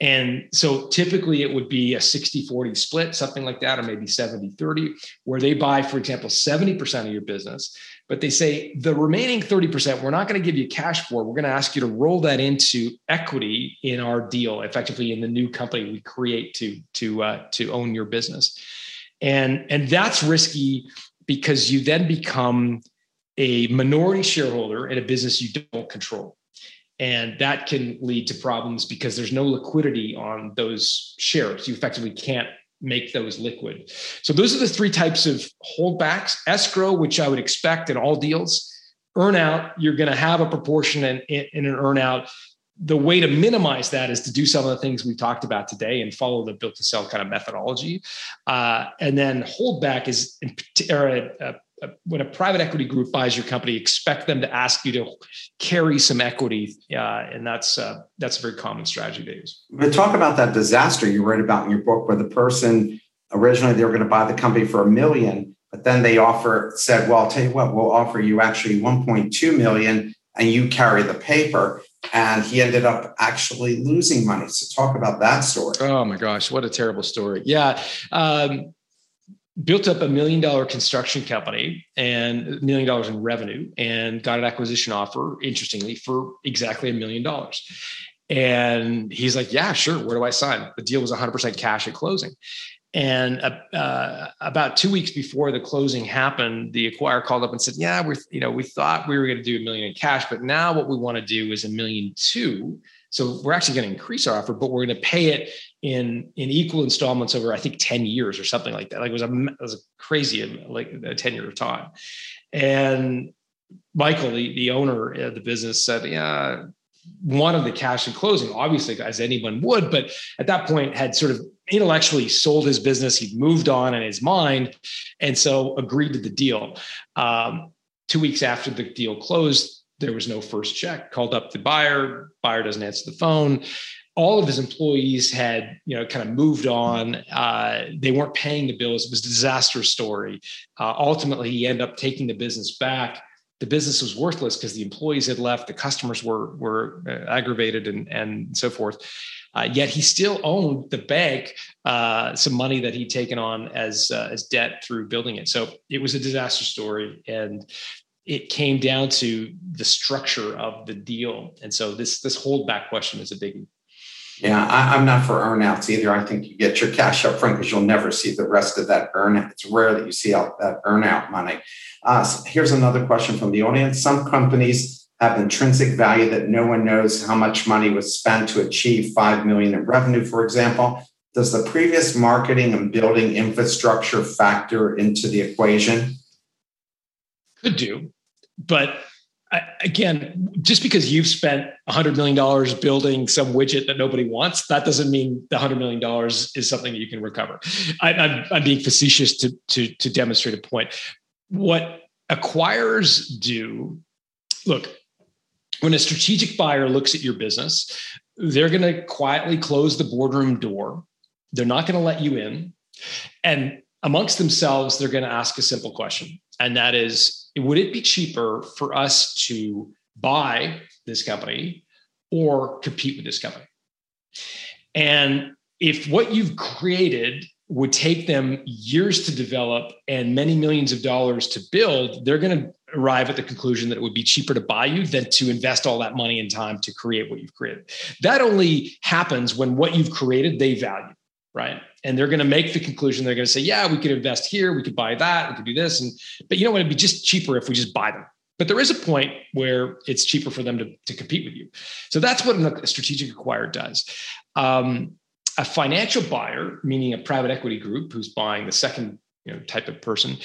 And so typically it would be a 60 40 split, something like that, or maybe 70 30, where they buy, for example, 70% of your business. But they say the remaining 30%, we're not going to give you cash for. We're going to ask you to roll that into equity in our deal, effectively in the new company we create to, to, uh, to own your business. And, and that's risky because you then become a minority shareholder in a business you don't control. And that can lead to problems because there's no liquidity on those shares. You effectively can't make those liquid. So those are the three types of holdbacks escrow, which I would expect in all deals, earnout, you're going to have a proportion in, in an earnout. The way to minimize that is to do some of the things we talked about today and follow the built to sell kind of methodology. Uh, and then holdback is, a when a private equity group buys your company, expect them to ask you to carry some equity, uh, and that's uh, that's a very common strategy they use. But talk about that disaster you wrote about in your book, where the person originally they were going to buy the company for a million, but then they offer said, "Well, I'll tell you what, we'll offer you actually 1.2 million, and you carry the paper." And he ended up actually losing money. So talk about that story. Oh my gosh, what a terrible story! Yeah. Um, built up a million dollar construction company and million dollars in revenue and got an acquisition offer, interestingly, for exactly a million dollars. And he's like, Yeah, sure. Where do I sign? The deal was 100% cash at closing. And uh, uh, about two weeks before the closing happened, the acquirer called up and said, "Yeah, we you know we thought we were going to do a million in cash, but now what we want to do is a million two. So we're actually going to increase our offer, but we're going to pay it in in equal installments over I think 10 years or something like that. Like it was a it was a crazy like a tenure of time. And Michael, the, the owner of the business, said, "Yeah, wanted the cash in closing, obviously, as anyone would, but at that point had sort of intellectually sold his business. He'd moved on in his mind, and so agreed to the deal. Um, two weeks after the deal closed, there was no first check. Called up the buyer. Buyer doesn't answer the phone all of his employees had you know kind of moved on. Uh, they weren't paying the bills. It was a disaster story. Uh, ultimately he ended up taking the business back. The business was worthless because the employees had left the customers were were uh, aggravated and and so forth. Uh, yet he still owned the bank uh, some money that he'd taken on as uh, as debt through building it. So it was a disaster story and it came down to the structure of the deal. And so this this holdback question is a biggie yeah, I, am not for earnouts either. I think you get your cash up front because you'll never see the rest of that earnout. It's rare that you see that earnout money. Uh, so here's another question from the audience. Some companies have intrinsic value that no one knows how much money was spent to achieve 5 million in revenue, for example. Does the previous marketing and building infrastructure factor into the equation? Could do, but again, just because you've spent $100 million building some widget that nobody wants, that doesn't mean the $100 million is something that you can recover. I, am I'm being facetious to, to, to demonstrate a point. What acquirers do, look, when a strategic buyer looks at your business, they're going to quietly close the boardroom door. They're not going to let you in. And amongst themselves, they're going to ask a simple question. And that is, would it be cheaper for us to buy this company or compete with this company? And if what you've created would take them years to develop and many millions of dollars to build, they're going to arrive at the conclusion that it would be cheaper to buy you than to invest all that money and time to create what you've created. That only happens when what you've created they value right? And they're going to make the conclusion. They're going to say, yeah, we could invest here, we could buy that, we could do this, and but you know what? It'd be just cheaper if we just buy them. But there is a point where it's cheaper for them to, to compete with you. So that's what a strategic acquirer does. Um, a financial buyer, meaning a private equity group who's buying the second you know, type of person,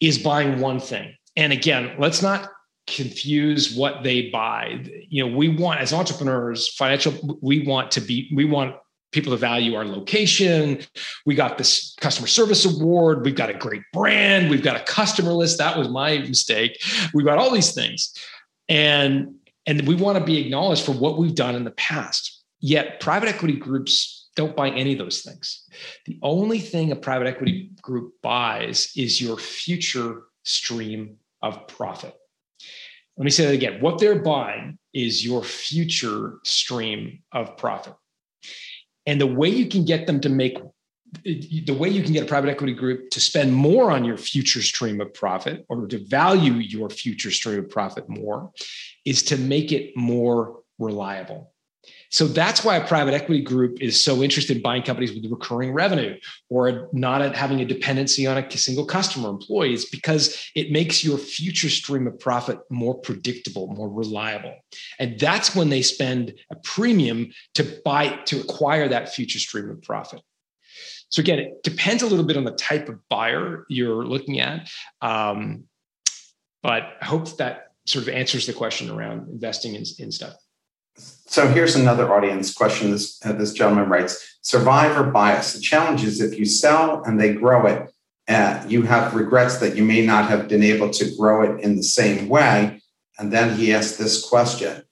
is buying one thing. And again, let's not confuse what they buy. You know, we want as entrepreneurs, financial, we want to be, we want people to value our location. We got this customer service award. We've got a great brand. We've got a customer list. That was my mistake. We've got all these things. And, and we want to be acknowledged for what we've done in the past. Yet private equity groups don't buy any of those things. The only thing a private equity group buys is your future stream of profit. Let me say that again. What they're buying is your future stream of profit. And the way you can get them to make the way you can get a private equity group to spend more on your future stream of profit or to value your future stream of profit more is to make it more reliable. So that's why a private equity group is so interested in buying companies with recurring revenue or not having a dependency on a single customer employees because it makes your future stream of profit more predictable, more reliable. And that's when they spend a premium to buy to acquire that future stream of profit. So again, it depends a little bit on the type of buyer you're looking at. Um, but I hope that sort of answers the question around investing in, in stuff. So here's another audience question. This, uh, this gentleman writes Survivor bias. The challenge is if you sell and they grow it, uh, you have regrets that you may not have been able to grow it in the same way. And then he asked this question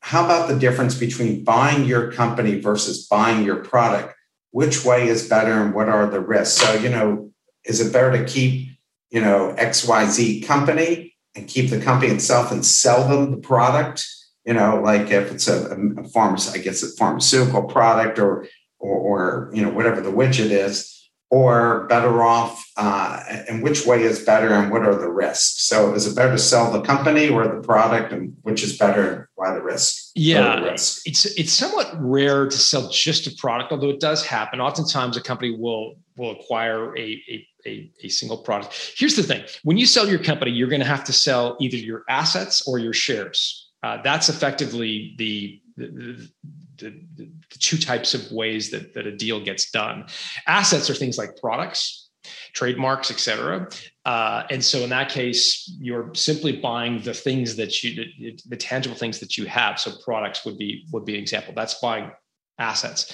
How about the difference between buying your company versus buying your product? Which way is better and what are the risks? So, you know, is it better to keep, you know, XYZ company and keep the company itself and sell them the product? You know, like if it's a, a pharmacy, I guess a pharmaceutical product or, or, or, you know, whatever the widget is, or better off, uh, and which way is better and what are the risks? So is it better to sell the company or the product and which is better? Why the risk? Yeah, the risk? it's, it's somewhat rare to sell just a product, although it does happen. Oftentimes a company will, will acquire a, a a, a, single product. Here's the thing when you sell your company, you're going to have to sell either your assets or your shares. Uh, that's effectively the, the, the, the, two types of ways that, that a deal gets done. Assets are things like products, trademarks, et cetera. Uh, and so in that case, you're simply buying the things that you, the, the tangible things that you have. So products would be, would be an example. That's buying assets.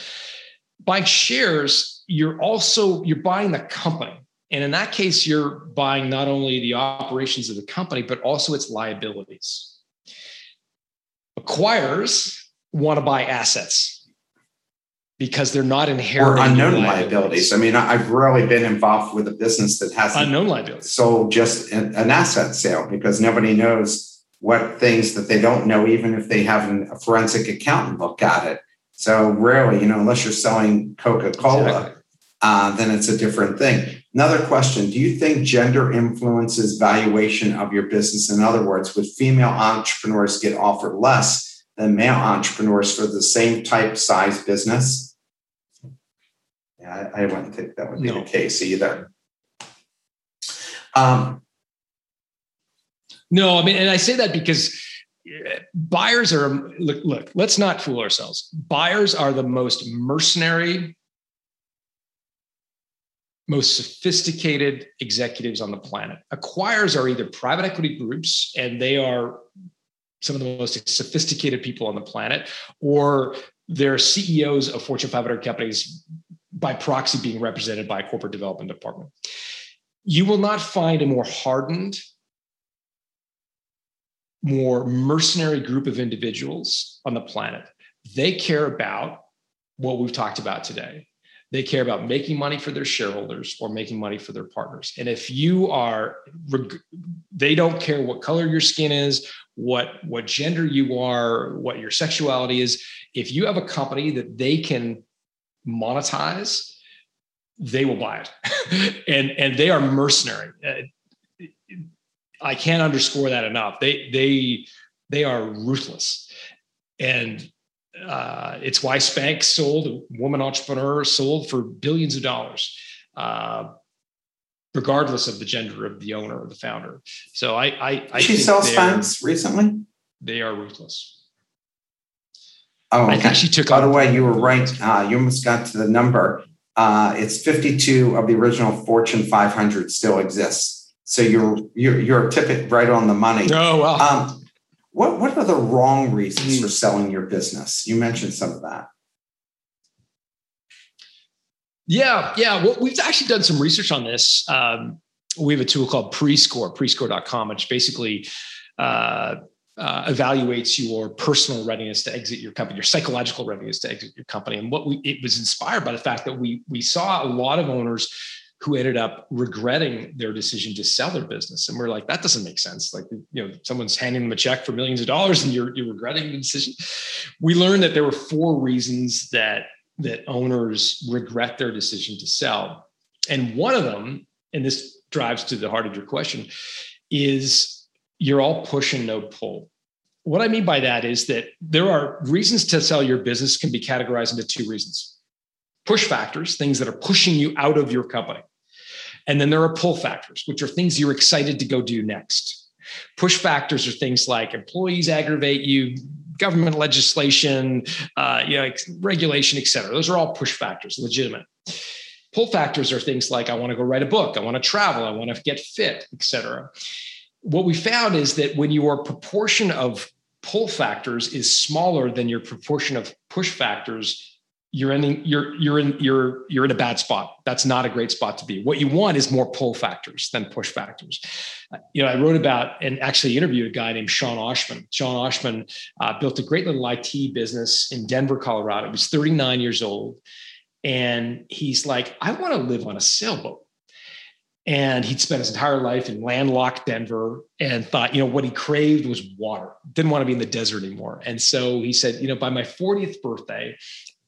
Buying shares, you're also, you're buying the company. And in that case, you're buying not only the operations of the company, but also its liabilities acquirers want to buy assets because they're not inherent or unknown liabilities. liabilities. I mean, I've rarely been involved with a business that has unknown liabilities sold just an asset sale because nobody knows what things that they don't know, even if they have a forensic accountant look at it. So rarely, you know, unless you're selling Coca Cola, exactly. uh, then it's a different thing. Another question Do you think gender influences valuation of your business? In other words, would female entrepreneurs get offered less than male entrepreneurs for the same type size business? Yeah, I, I wouldn't think that would be no. the case either. Um, no, I mean, and I say that because buyers are look, look let's not fool ourselves buyers are the most mercenary most sophisticated executives on the planet. Acquirers are either private equity groups, and they are some of the most sophisticated people on the planet, or they're CEOs of Fortune 500 companies by proxy being represented by a corporate development department. You will not find a more hardened, more mercenary group of individuals on the planet. They care about what we've talked about today they care about making money for their shareholders or making money for their partners. And if you are, they don't care what color your skin is, what what gender you are, what your sexuality is. If you have a company that they can monetize, they will buy it, and and they are mercenary. I can't underscore that enough. They they they are ruthless, and uh, it's why Spanx sold, a woman entrepreneur sold for billions of dollars, uh, regardless of the gender of the owner or the founder. So I, I, I she sell Spanx recently. They are ruthless. Oh, okay. I think she took. By the way, you were right. Uh, you almost got to the number. Uh, it's 52 of the original Fortune 500 still exists. So you're you're you're tipping right on the money. Oh well. Um, what, what are the wrong reasons mm. for selling your business? You mentioned some of that. Yeah, yeah. Well, we've actually done some research on this. Um, we have a tool called Prescore, prescore.com, which basically uh, uh, evaluates your personal readiness to exit your company, your psychological readiness to exit your company. And what we it was inspired by the fact that we we saw a lot of owners who ended up regretting their decision to sell their business. And we're like, that doesn't make sense. Like, you know, someone's handing them a check for millions of dollars and you're, you're regretting the decision. We learned that there were four reasons that that owners regret their decision to sell. And one of them, and this drives to the heart of your question, is you're all push and no pull. What I mean by that is that there are reasons to sell your business can be categorized into two reasons push factors, things that are pushing you out of your company. And then there are pull factors, which are things you're excited to go do next. Push factors are things like employees aggravate you, government legislation, uh, you know, regulation, et cetera. Those are all push factors, legitimate. Pull factors are things like I want to go write a book, I want to travel, I want to get fit, et cetera. What we found is that when your proportion of pull factors is smaller than your proportion of push factors, you're in you're you're in you're you're in a bad spot. That's not a great spot to be. What you want is more pull factors than push factors. You know, I wrote about and actually interviewed a guy named Sean Oshman. Sean Oshman uh, built a great little IT business in Denver, Colorado. He was 39 years old, and he's like, I want to live on a sailboat. And he'd spent his entire life in landlocked Denver and thought, you know, what he craved was water, didn't want to be in the desert anymore. And so he said, you know, by my 40th birthday,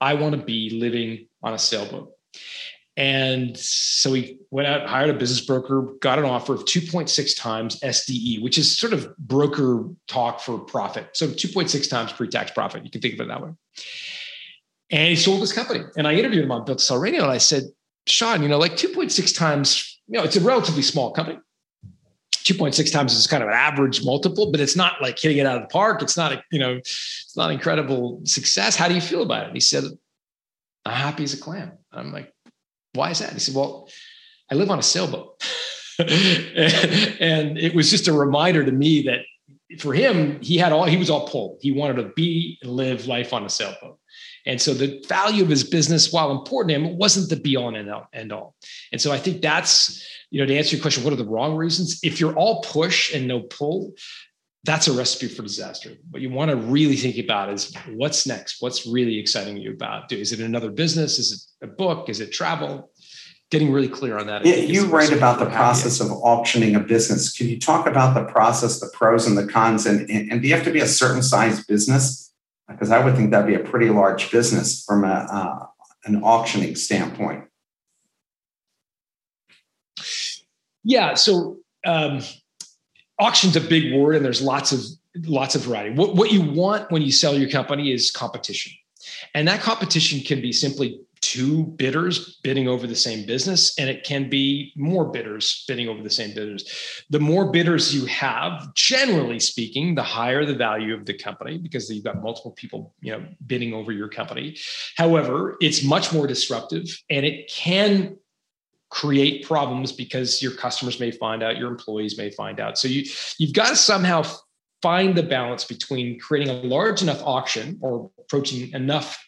I want to be living on a sailboat. And so we went out, hired a business broker, got an offer of 2.6 times SDE, which is sort of broker talk for profit. So 2.6 times pre-tax profit. You can think of it that way. And he sold his company. And I interviewed him on Built to Sell Radio. And I said, Sean, you know, like 2.6 times, you know, it's a relatively small company. 2.6 times is kind of an average multiple, but it's not like hitting it out of the park. It's not, a, you know, it's not incredible success. How do you feel about it? And he said, I'm happy as a clam. I'm like, why is that? he said, well, I live on a sailboat. and, and it was just a reminder to me that for him, he had all, he was all pulled. He wanted to be and live life on a sailboat. And so the value of his business, while important to him, wasn't the be all and end all. And so I think that's, you know, to answer your question, what are the wrong reasons? If you're all push and no pull, that's a recipe for disaster. What you want to really think about is what's next? What's really exciting you about? Is it another business? Is it a book? Is it travel? Getting really clear on that. Yeah, you write about the process of auctioning a business. Can you talk about the process, the pros and the cons? And, and, and do you have to be a certain size business? Because I would think that'd be a pretty large business from a, uh, an auctioning standpoint. Yeah. So um, auction's a big word, and there's lots of lots of variety. What, what you want when you sell your company is competition, and that competition can be simply two bidders bidding over the same business, and it can be more bidders bidding over the same bidders. The more bidders you have, generally speaking, the higher the value of the company because you've got multiple people, you know, bidding over your company. However, it's much more disruptive, and it can create problems because your customers may find out, your employees may find out. So you you've got to somehow find the balance between creating a large enough auction or approaching enough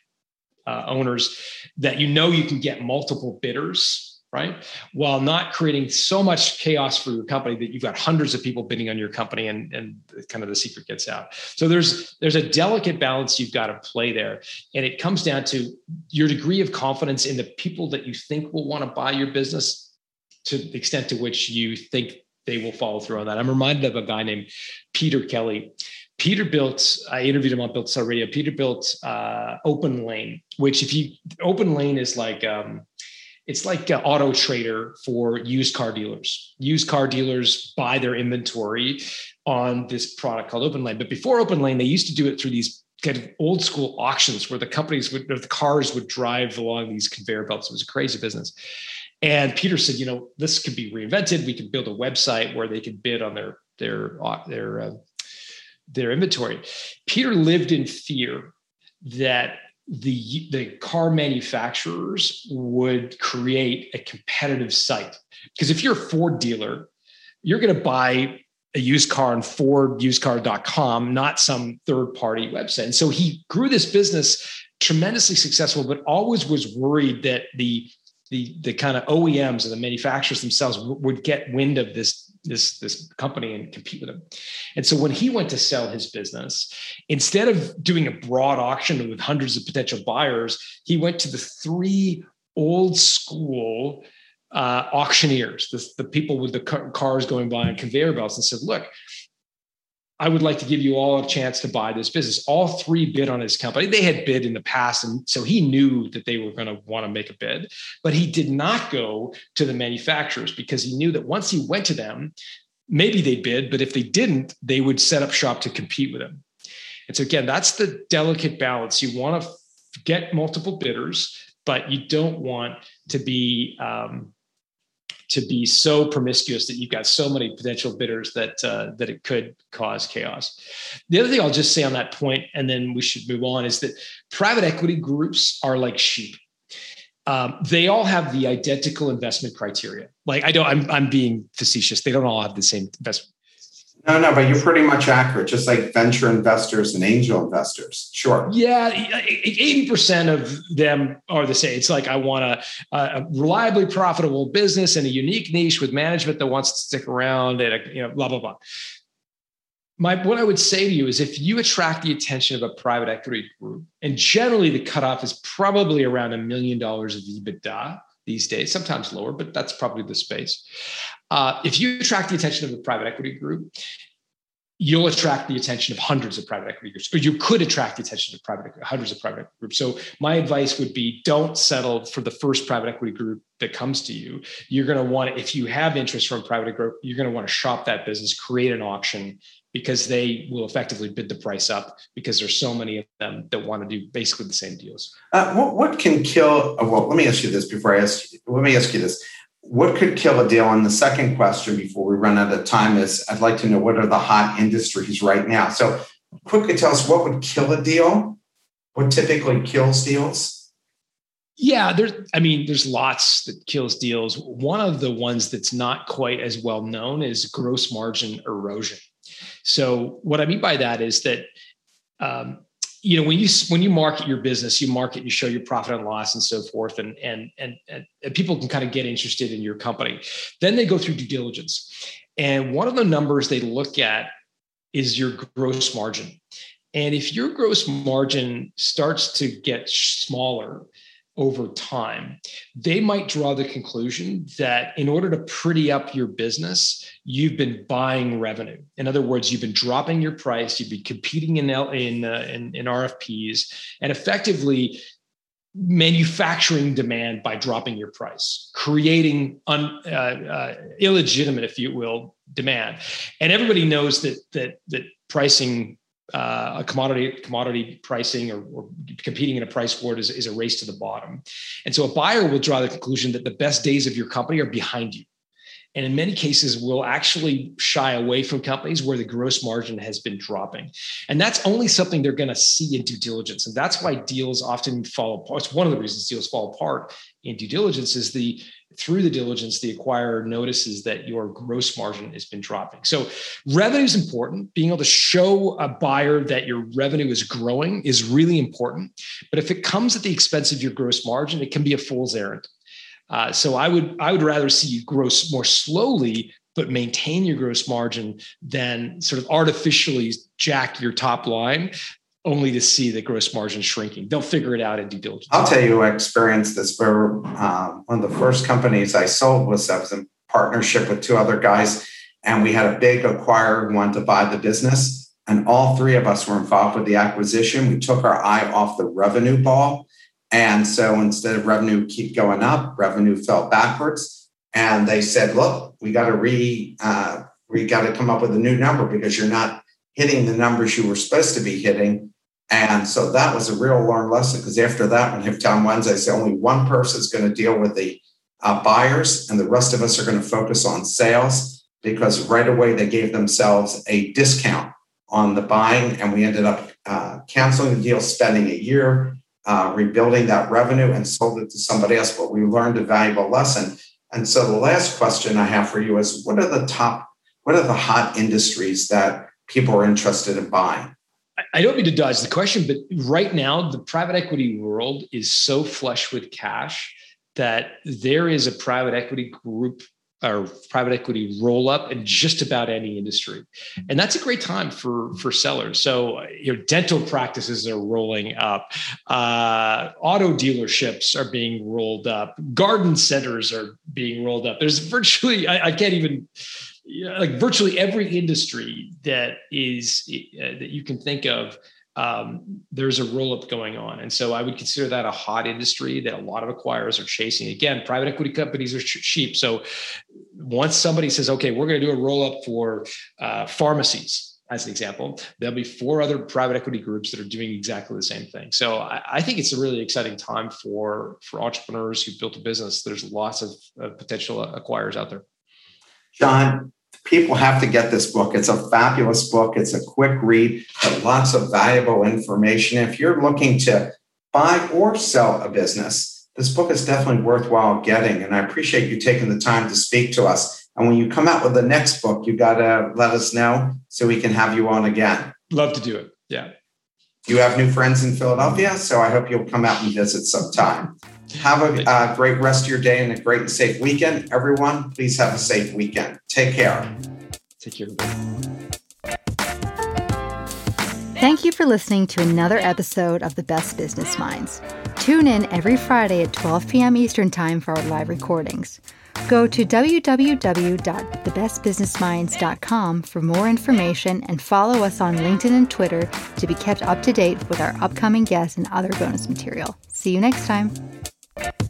uh, owners that you know you can get multiple bidders right? While not creating so much chaos for your company that you've got hundreds of people bidding on your company and, and kind of the secret gets out. So there's there's a delicate balance you've got to play there. And it comes down to your degree of confidence in the people that you think will want to buy your business to the extent to which you think they will follow through on that. I'm reminded of a guy named Peter Kelly. Peter built, I interviewed him on Built Sell Radio. Peter built uh, Open Lane, which if you, Open Lane is like, um, it's like auto trader for used car dealers. Used car dealers buy their inventory on this product called Open Lane. But before Open Lane, they used to do it through these kind of old school auctions where the companies would, the cars would drive along these conveyor belts. It was a crazy business. And Peter said, you know, this could be reinvented. We could build a website where they could bid on their their their uh, their inventory. Peter lived in fear that the the car manufacturers would create a competitive site because if you're a Ford dealer, you're going to buy a used car on fordusedcar.com, not some third party website. And so he grew this business tremendously successful, but always was worried that the the the kind of OEMs and the manufacturers themselves would get wind of this this this company and compete with them. And so when he went to sell his business, instead of doing a broad auction with hundreds of potential buyers, he went to the three old school uh, auctioneers, the, the people with the cars going by on conveyor belts, and said, "Look, I would like to give you all a chance to buy this business. All three bid on his company. They had bid in the past, and so he knew that they were going to want to make a bid, but he did not go to the manufacturers because he knew that once he went to them, maybe they bid, but if they didn't, they would set up shop to compete with him. And so again, that's the delicate balance. You want to get multiple bidders, but you don't want to be um, to be so promiscuous that you've got so many potential bidders that uh, that it could cause chaos. The other thing I'll just say on that point, and then we should move on, is that private equity groups are like sheep. Um, they all have the identical investment criteria. Like I don't, I'm, I'm being facetious. They don't all have the same investment no, no, but you're pretty much accurate, just like venture investors and angel investors. Sure. Yeah, 80% of them are the same. It's like I want a, a reliably profitable business in a unique niche with management that wants to stick around and, a, you know, blah, blah, blah. My, what I would say to you is if you attract the attention of a private equity group, and generally the cutoff is probably around a million dollars of EBITDA these days, sometimes lower, but that's probably the space. Uh, if you attract the attention of a private equity group, you'll attract the attention of hundreds of private equity groups, or you could attract the attention of private hundreds of private equity groups. So my advice would be don't settle for the first private equity group that comes to you. You're going to want, if you have interest from a private group, you're going to want to shop that business, create an auction because they will effectively bid the price up because there's so many of them that want to do basically the same deals. Uh, what, what can kill? Well, let me ask you this before I ask. Let me ask you this what could kill a deal? And the second question before we run out of time is I'd like to know what are the hot industries right now? So, quickly tell us what would kill a deal? What typically kills deals? Yeah, there's I mean, there's lots that kills deals. One of the ones that's not quite as well known is gross margin erosion. So, what I mean by that is that um, you know when you when you market your business you market you show your profit and loss and so forth and and and, and people can kind of get interested in your company. Then they go through due diligence. And one of the numbers they look at is your gross margin. And if your gross margin starts to get smaller over time, they might draw the conclusion that in order to pretty up your business, you've been buying revenue. In other words, you've been dropping your price, you've been competing in in, uh, in, in RFPs, and effectively manufacturing demand by dropping your price, creating un, uh, uh, illegitimate, if you will, demand. And everybody knows that that that pricing uh, a commodity commodity pricing or, or, competing in a price war is, is a race to the bottom. And so a buyer will draw the conclusion that the best days of your company are behind you. And in many cases, will actually shy away from companies where the gross margin has been dropping. And that's only something they're going to see in due diligence. And that's why deals often fall apart. It's one of the reasons deals fall apart in due diligence is the through the diligence, the acquirer notices that your gross margin has been dropping. So revenue is important. Being able to show a buyer that your revenue is growing is really important. But if it comes at the expense of your gross margin, it can be a fool's errand. Uh, so I would I would rather see you grow more slowly, but maintain your gross margin than sort of artificially jack your top line only to see the gross margin shrinking. They'll figure it out in due diligence. I'll tell you, I experienced this for um, one of the first companies I sold was I was in partnership with two other guys, and we had a big acquirer who wanted to buy the business, and all three of us were involved with the acquisition. We took our eye off the revenue ball, and so instead of revenue keep going up, revenue fell backwards, and they said, "Look, we got to re uh, we got to come up with a new number because you're not." hitting the numbers you were supposed to be hitting and so that was a real learned lesson because after that, when have Tom Wednesday say only one person is going to deal with the uh, buyers and the rest of us are going to focus on sales because right away they gave themselves a discount on the buying. And we ended up uh, canceling the deal, spending a year uh, rebuilding that revenue and sold it to somebody else. But we learned a valuable lesson. And so the last question I have for you is what are the top, what are the hot industries that people are interested in buying? I don't mean to dodge the question, but right now the private equity world is so flush with cash that there is a private equity group or private equity roll up in just about any industry, and that's a great time for for sellers. So you know, dental practices are rolling up, uh, auto dealerships are being rolled up, garden centers are being rolled up. There's virtually I, I can't even like virtually every industry that is uh, that you can think of um, there's a roll up going on. And so I would consider that a hot industry that a lot of acquirers are chasing. Again, private equity companies are cheap. So once somebody says, okay, we're going to do a roll up for uh, pharmacies, as an example, there'll be four other private equity groups that are doing exactly the same thing. So I, I think it's a really exciting time for, for entrepreneurs who built a business. There's lots of, of potential acquirers out there. John, people have to get this book. It's a fabulous book. It's a quick read, but lots of valuable information. If you're looking to buy or sell a business, this book is definitely worthwhile getting. And I appreciate you taking the time to speak to us. And when you come out with the next book, you got to let us know so we can have you on again. Love to do it. Yeah. You have new friends in Philadelphia, so I hope you'll come out and visit sometime. Have a uh, great rest of your day and a great and safe weekend. Everyone, please have a safe weekend. Take care. Take care. Thank you for listening to another episode of The Best Business Minds. Tune in every Friday at 12 p.m. Eastern Time for our live recordings. Go to www.thebestbusinessminds.com for more information and follow us on LinkedIn and Twitter to be kept up to date with our upcoming guests and other bonus material. See you next time. Bye.